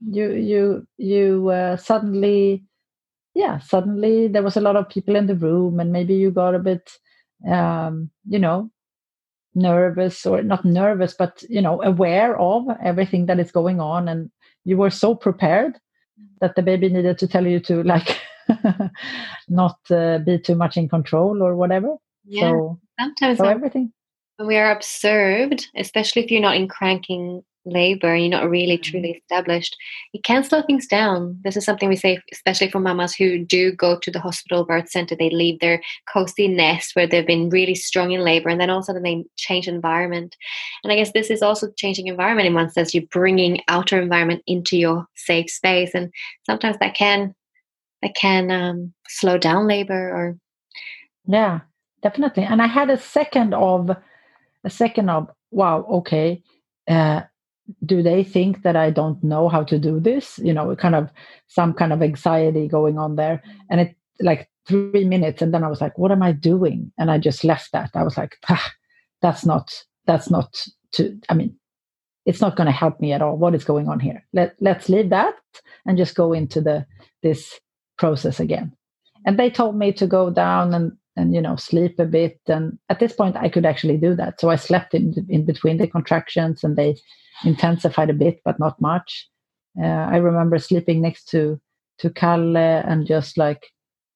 Speaker 2: you you you uh, suddenly yeah suddenly there was a lot of people in the room and maybe you got a bit um you know nervous or not nervous but you know aware of everything that is going on and you were so prepared that the baby needed to tell you to like not uh, be too much in control or whatever.
Speaker 4: Yeah.
Speaker 2: So,
Speaker 4: sometimes
Speaker 2: so everything.
Speaker 4: when we are observed, especially if you're not in cranking labor you're not really truly established, it can slow things down. This is something we say, especially for mamas who do go to the hospital birth center. They leave their cozy nest where they've been really strong in labor, and then all of a sudden they change environment. And I guess this is also changing environment in one sense. You're bringing outer environment into your safe space, and sometimes that can that can um, slow down labor or
Speaker 2: yeah definitely and i had a second of a second of wow okay uh, do they think that I don't know how to do this? You know, kind of some kind of anxiety going on there. And it like three minutes, and then I was like, what am I doing? And I just left that. I was like, ah, that's not, that's not to, I mean, it's not going to help me at all. What is going on here? Let, let's leave that and just go into the this process again. And they told me to go down and and you know sleep a bit and at this point i could actually do that so i slept in, in between the contractions and they intensified a bit, but not much. Uh, I remember sleeping next to to Kalle and just like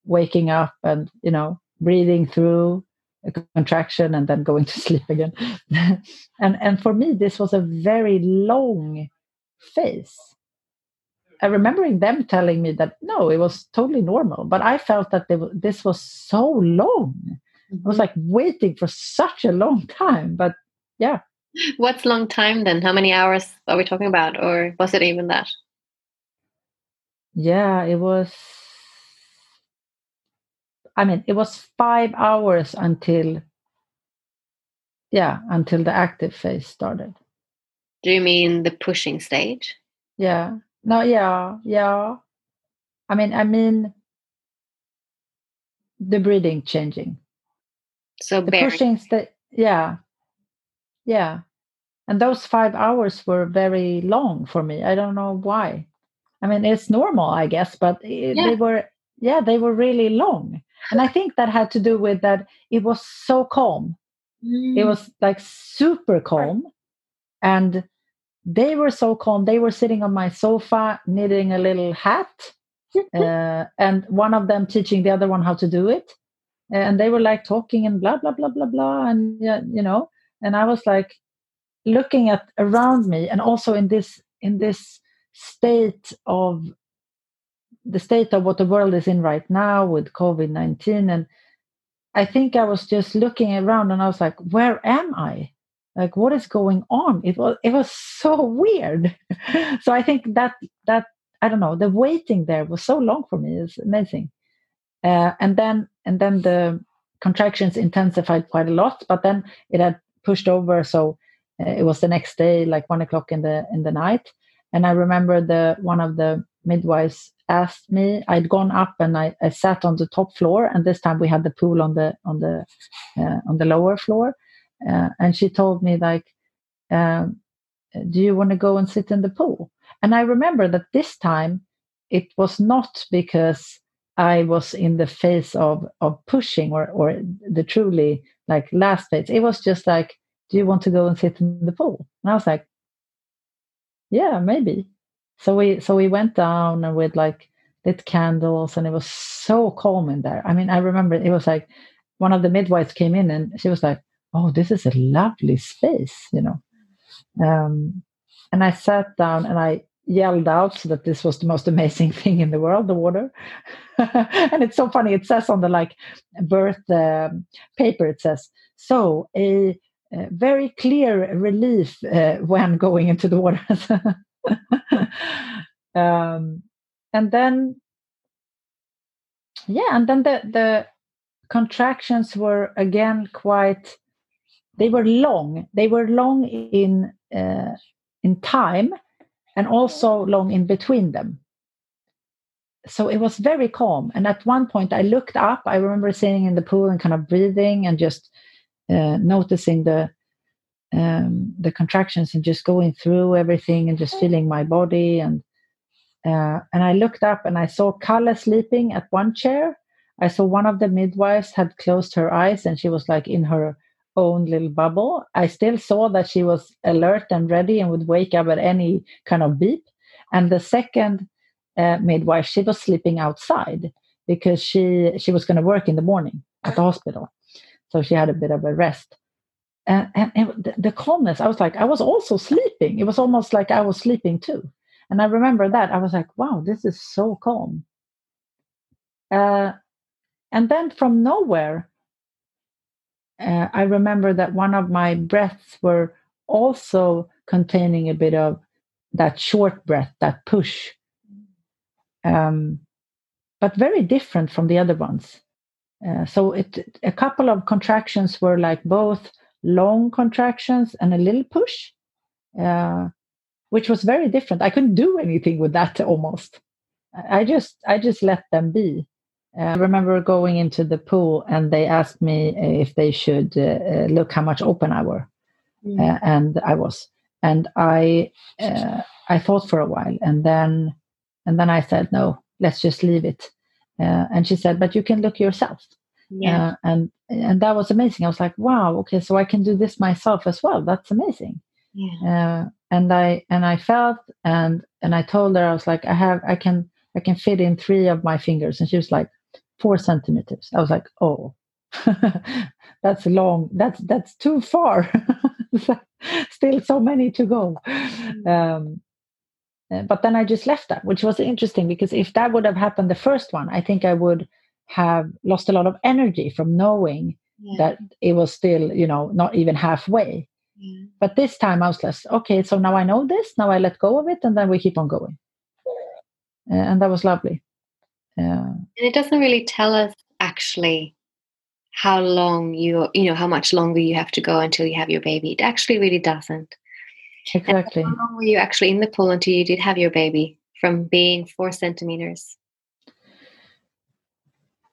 Speaker 2: waking up and you know breathing through a contraction and then going to sleep again. and and for me, this was a very long phase. I remembering them telling me that no, it was totally normal, but I felt that they, this was so long. Mm-hmm. I was mm-hmm. like waiting for such a long time, but yeah,
Speaker 4: What's long time then? How many hours are we talking about? Or was it even that?
Speaker 2: Yeah, it was. I mean, it was five hours until, yeah, until the active phase started.
Speaker 4: Do you mean the pushing stage?
Speaker 2: Yeah. No, yeah, yeah. I mean, I mean the breathing changing.
Speaker 4: So
Speaker 2: the pushing stage, yeah, yeah. And those five hours were very long for me. I don't know why. I mean, it's normal, I guess, but it, yeah. they were, yeah, they were really long. And I think that had to do with that it was so calm. Mm. It was like super calm. And they were so calm. They were sitting on my sofa knitting a little hat. uh, and one of them teaching the other one how to do it. And they were like talking and blah, blah, blah, blah, blah. And, yeah, you know, and i was like looking at around me and also in this in this state of the state of what the world is in right now with covid-19 and i think i was just looking around and i was like where am i? Like what is going on? It was it was so weird. So i think that that i don't know the waiting there was so long for me. It's amazing. Uh, and then and then the contractions intensified quite a lot but then it had pushed over. So uh, it was the next day, like one o'clock in the in the night. And I remember the one of the midwives asked me. I'd gone up and I, I sat on the top floor, and this time we had the pool on the on the uh, on the lower floor. Uh, and she told me like, um, "Do you want to go and sit in the pool?" And I remember that this time it was not because I was in the phase of of pushing or or the truly like last phase. It was just like, do you want to go and sit in the pool? And I was like, yeah, maybe. So we so we went down and with like lit candles and it was so calm in there. I mean, I remember it was like one of the midwives came in and she was like, "Oh, this is a lovely space," you know. Um, and I sat down and I yelled out that this was the most amazing thing in the world, the water. and it's so funny. It says on the like birth uh, paper, it says, so a, a very clear relief uh, when going into the water. um, and then, yeah, and then the, the contractions were again quite, they were long. They were long in, uh, in time and also long in between them. So it was very calm. And at one point, I looked up. I remember sitting in the pool and kind of breathing and just uh, noticing the um, the contractions and just going through everything and just feeling my body and uh, and I looked up and I saw Kalle sleeping at one chair. I saw one of the midwives had closed her eyes and she was like in her own little bubble. I still saw that she was alert and ready and would wake up at any kind of beep. And the second uh, midwife, she was sleeping outside because she she was going to work in the morning at the hospital, so she had a bit of a rest. And, and, and the, the calmness, I was like, I was also sleeping. It was almost like I was sleeping too. And I remember that I was like, wow, this is so calm. Uh, and then from nowhere, uh, I remember that one of my breaths were also containing a bit of that short breath, that push, um, but very different from the other ones. Uh, so it a couple of contractions were like both long contractions and a little push, uh, which was very different. I couldn't do anything with that almost. I just I just let them be. Uh, I remember going into the pool and they asked me if they should uh, uh look how much open I were, mm. uh, and I was, and I uh, I thought for a while, and then and then I said no, let's just leave it, uh, and she said, but you can look yourself, yeah, and and that was amazing. I was like, wow, okay, so I can do this myself as well. That's amazing. Yeah. and I and I felt and and I told her I was like I have I can I can fit in three of my fingers. And she was like, four centimeters. I was like, oh, that's long. That's that's too far. Still so many to go. Mm. Um, uh, but then I just left that, which was interesting because if that would have happened the first one, I think I would have lost a lot of energy from knowing yeah. that it was still, you know, not even halfway. Yeah. But this time I was less, okay, so now I know this, now I let go of it, and then we keep on going and that was lovely.
Speaker 4: And it doesn't really tell us actually how long you you know how much longer you have to go until you have your baby. It actually really doesn't.
Speaker 2: Exactly.
Speaker 4: And how long were you actually in the pool until you did have your baby from being four centimeters?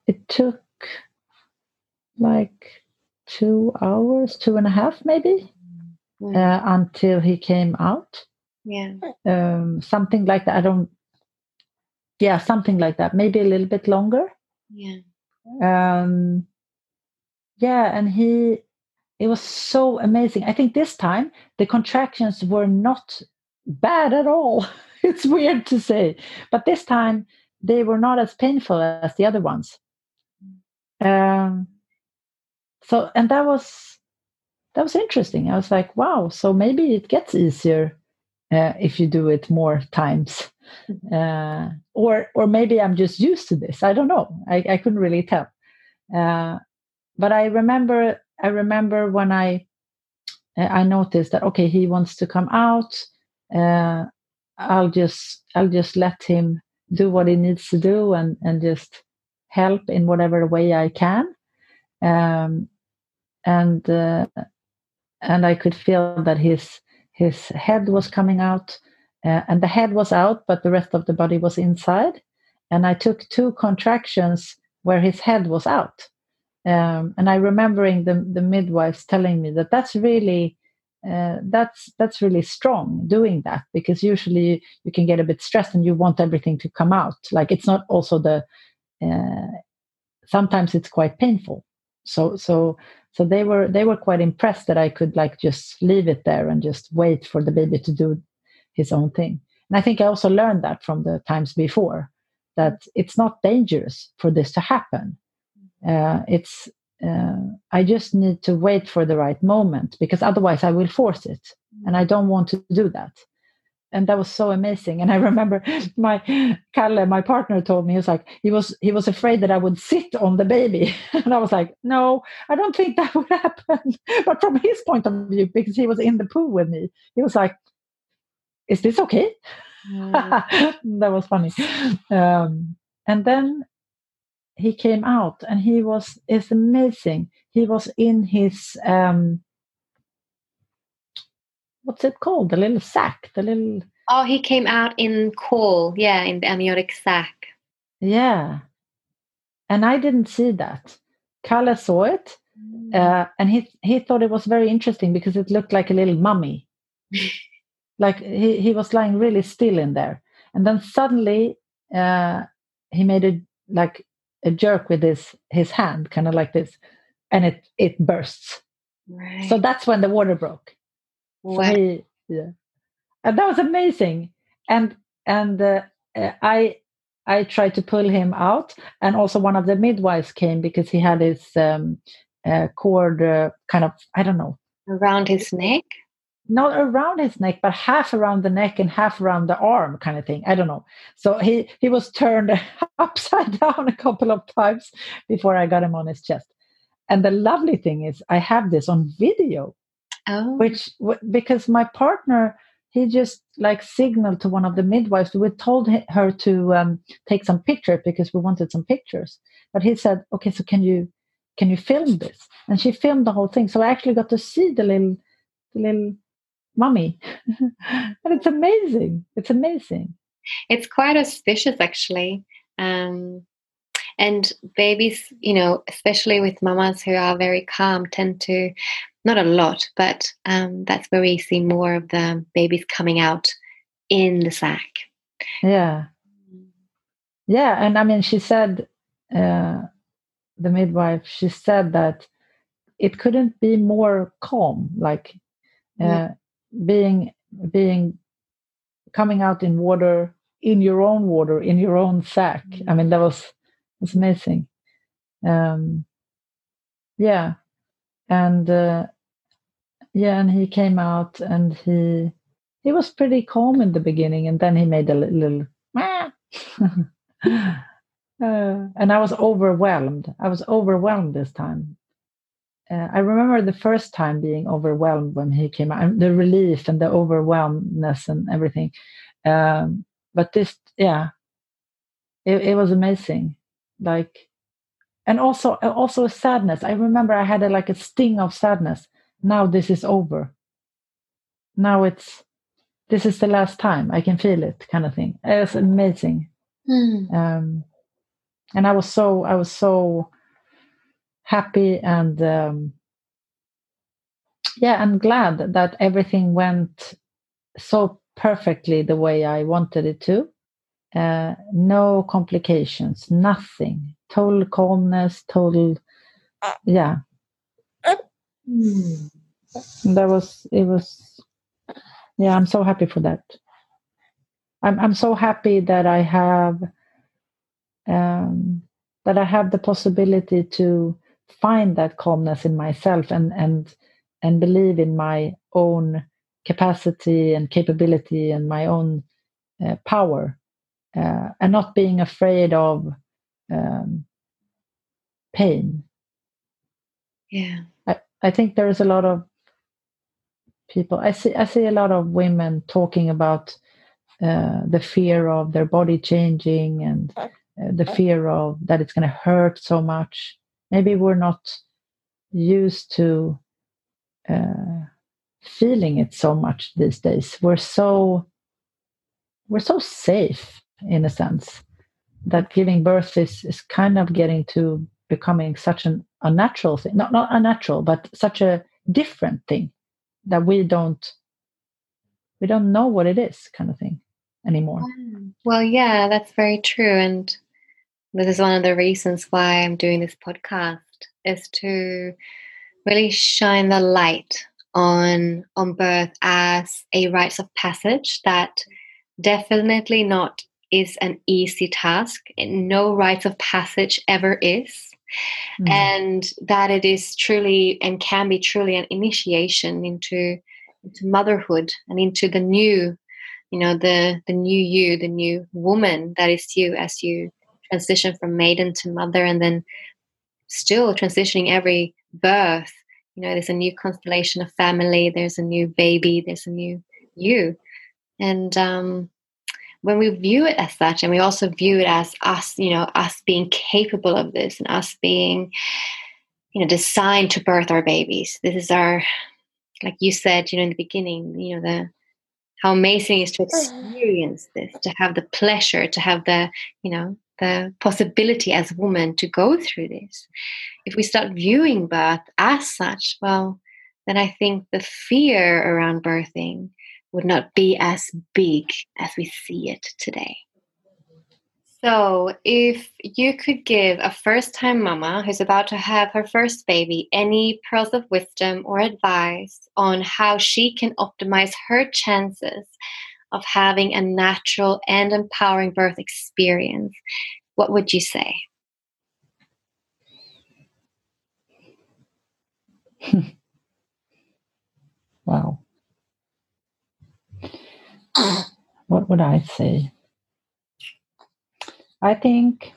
Speaker 2: It took like two hours, two and a half maybe, mm. uh, until he came out.
Speaker 4: Yeah.
Speaker 2: Um, something like that. I don't yeah something like that maybe a little bit longer.
Speaker 4: Yeah.
Speaker 2: Um yeah and he it was so amazing. I think this time the contractions were not bad at all. It's weird to say but this time they were not as painful as the other ones. Um so and that was that was interesting. I was like wow so maybe it gets easier uh, if you do it more times. Mm-hmm. uh, or or maybe i'm just used to this. I don't know. I, I couldn't really tell. Uh, but i remember i remember when i i noticed that okay he wants to come out. Uh, i'll just i'll just let him do what he needs to do and and just help in whatever way i can. Um, and uh, and i could feel that his his head was coming out uh, and the head was out but the rest of the body was inside. And i took two contractions where his head was out. Um, and i remembering the, the midwives telling me that that's really uh, that's that's really strong doing that because usually you can get a bit stressed and you want everything to come out. Like it's not also the uh, sometimes it's quite painful. So so so they were they were quite impressed that i could like just leave it there and just wait for the baby to do his own thing. And i think i also learned that from the times before that it's not dangerous for this to happen. Uh, it's uh, i just need to wait for the right moment because otherwise i will force it and i don't want to do that and that was so amazing. And I remember my Kalle, my partner, told me he was like he was he was afraid that I would sit on the baby, and I was like, no, I don't think that would happen. But from his point of view, because he was in the pool with me, he was like, "Is this okay?" Mm. that was funny. Um, and then he came out, and he was it's amazing. He was in his um, what's it called? The little sack, the little.
Speaker 4: Oh, he came out in caul, yeah, in the amniotic sac.
Speaker 2: Yeah, and I didn't see that. Kalle saw it, mm. uh, and he he thought it was very interesting because it looked like a little mummy. like he, he was lying really still in there, and then suddenly uh, he made a like a jerk with his his hand, kind of like this, and it it bursts. Right. So that's when the water broke. Wow. He, yeah. And that was amazing. And and uh, uh, I I tried to pull him out, and also one of the midwives came because he had his um, uh, cord uh, kind of I don't know
Speaker 4: around his neck.
Speaker 2: Not around his neck, but half around the neck and half around the arm, kind of thing. I don't know. So he he was turned upside down a couple of times before I got him on his chest. And the lovely thing is, I have this on video.
Speaker 4: Oh.
Speaker 2: Which because my partner he just like signaled to one of the midwives. We told her to um, take some pictures because we wanted some pictures. But he said, "Okay, so can you can you film this?" And she filmed the whole thing. So I actually got to see the little the little mommy. and it's amazing. It's amazing.
Speaker 1: It's quite auspicious, actually. Um, and babies, you know, especially with mamas who are very calm, tend to, not a lot, but um, that's where we see more of the babies coming out in the sac.
Speaker 2: Yeah. Yeah. And I mean, she said, uh, the midwife, she said that it couldn't be more calm, like uh, yeah. being, being coming out in water, in your own water, in your own sac. I mean, that was it's amazing. Um, yeah, and uh, yeah, and he came out and he he was pretty calm in the beginning, and then he made a little. uh, and I was overwhelmed. I was overwhelmed this time. Uh, I remember the first time being overwhelmed when he came out, the relief and the overwhelmedness and everything. Um, but this, yeah, it, it was amazing like and also also sadness i remember i had a, like a sting of sadness now this is over now it's this is the last time i can feel it kind of thing it's amazing mm. um, and i was so i was so happy and um, yeah i'm glad that everything went so perfectly the way i wanted it to uh, no complications, nothing. Total calmness, total, yeah. Mm. That was, it was, yeah, I'm so happy for that. I'm, I'm so happy that I have, um, that I have the possibility to find that calmness in myself and, and, and believe in my own capacity and capability and my own uh, power uh, and not being afraid of um, pain.
Speaker 1: Yeah,
Speaker 2: I, think there is a lot of people. I see I see a lot of women talking about uh, the fear of their body changing and uh, the fear of that it's going to hurt so much. Maybe we're not used to uh, feeling it so much these days. We're so we're so safe in a sense that giving birth is, is kind of getting to becoming such an unnatural thing not not unnatural but such a different thing that we don't we don't know what it is kind of thing anymore
Speaker 1: mm. well yeah that's very true and this is one of the reasons why i'm doing this podcast is to really shine the light on on birth as a rites of passage that definitely not is an easy task. No rites of passage ever is. Mm. And that it is truly and can be truly an initiation into, into motherhood and into the new, you know, the the new you, the new woman that is you as you transition from maiden to mother and then still transitioning every birth. You know, there's a new constellation of family, there's a new baby, there's a new you. And um when we view it as such and we also view it as us you know us being capable of this and us being you know designed to birth our babies. This is our like you said you know in the beginning you know the how amazing it is to experience this to have the pleasure to have the you know the possibility as a woman to go through this. If we start viewing birth as such well then i think the fear around birthing would not be as big as we see it today. So, if you could give a first time mama who's about to have her first baby any pearls of wisdom or advice on how she can optimize her chances of having a natural and empowering birth experience, what would you say?
Speaker 2: wow what would I say? I think,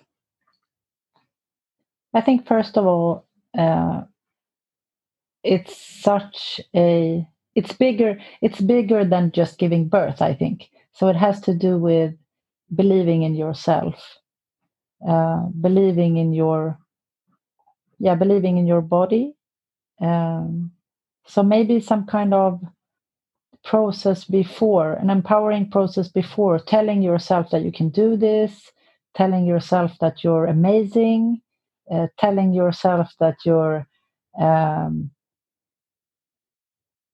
Speaker 2: I think first of all, uh, it's such a, it's bigger, it's bigger than just giving birth. I think so. It has to do with believing in yourself, uh, believing in your, yeah, believing in your body. Um, so maybe some kind of process before, an empowering process before, telling yourself that you can do this, telling yourself that you're amazing, uh, telling yourself that you're um,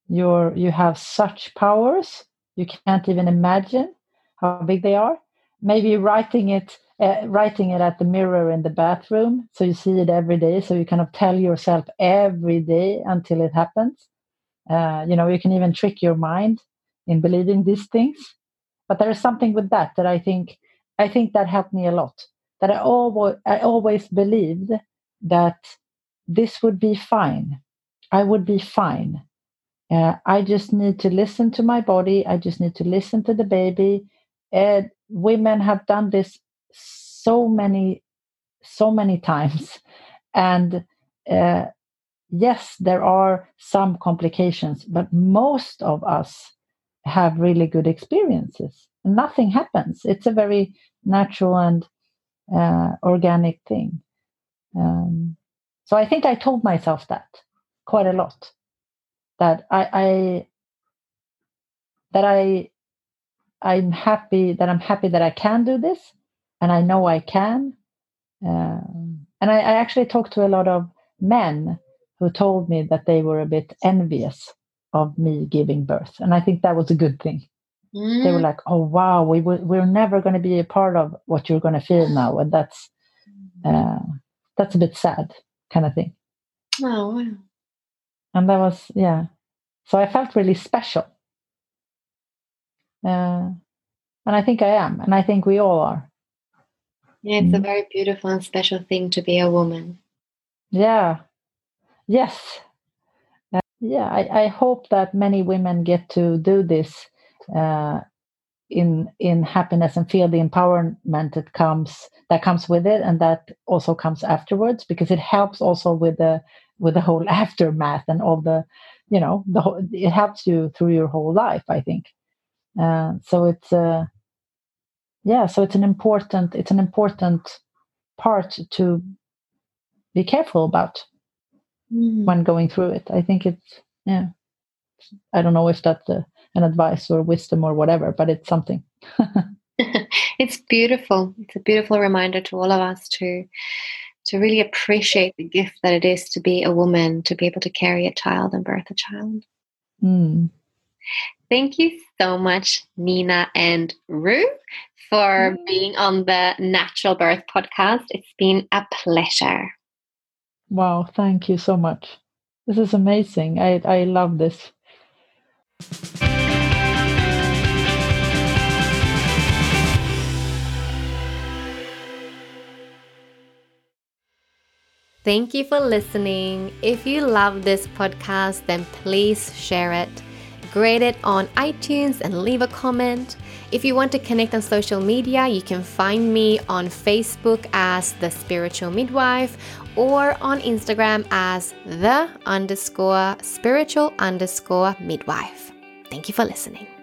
Speaker 2: you're you have such powers you can't even imagine how big they are. Maybe writing it uh, writing it at the mirror in the bathroom so you see it every day so you kind of tell yourself every day until it happens uh, you know you can even trick your mind in believing these things. But there is something with that that i think i think that helped me a lot. That i always i always believed that this would be fine. I would be fine. Uh, i just need to listen to my body. I just need to listen to the baby. And women have done this so many so many times. And uh, yes there are some complications but most of us have really good experiences. Nothing happens. It's a very natural and uh, organic thing. Um, so i think i told myself that quite a lot that i, I that i i'm happy that i'm happy that i can do this and I know I can. Um, and I, I, actually talked to a lot of men who told me that they were a bit envious of me giving birth, and I think that was a good thing. Mm. They were mm. like, "Oh wow, we w- we're never going to be a part of what you're going to feel now," and that's uh, that's a bit sad, kind of thing.
Speaker 4: Oh wow!
Speaker 2: And that was yeah. So I felt really special. Uh, and I think I am, and I think we all are.
Speaker 4: Yeah, it's a mm. very beautiful and special thing to be a woman.
Speaker 2: Yeah. Yes. Uh, yeah, I, I, hope that many women get to do this uh, in in happiness and feel the empowerment that comes that comes with it, and that also comes afterwards because it helps also with the with the whole aftermath and all the you know the whole, it helps you through your whole life. I think. Uh, so it's uh, yeah so it's an important it's an important part to be careful about mm. when going through it i think it's yeah i don't know if that's a, an advice or wisdom or whatever but it's something
Speaker 4: it's beautiful it's a beautiful reminder to all of us to to really appreciate the gift that it is to be a woman to be able to carry a child and birth a child
Speaker 2: mm.
Speaker 4: Thank you so much, Nina and Ru, for mm. being on the Natural Birth podcast. It's been a pleasure.
Speaker 2: Wow, thank you so much. This is amazing. I, I love this.
Speaker 1: Thank you for listening. If you love this podcast, then please share it Rate it on iTunes and leave a comment. If you want to connect on social media, you can find me on Facebook as The Spiritual Midwife or on Instagram as The underscore spiritual underscore midwife. Thank you for listening.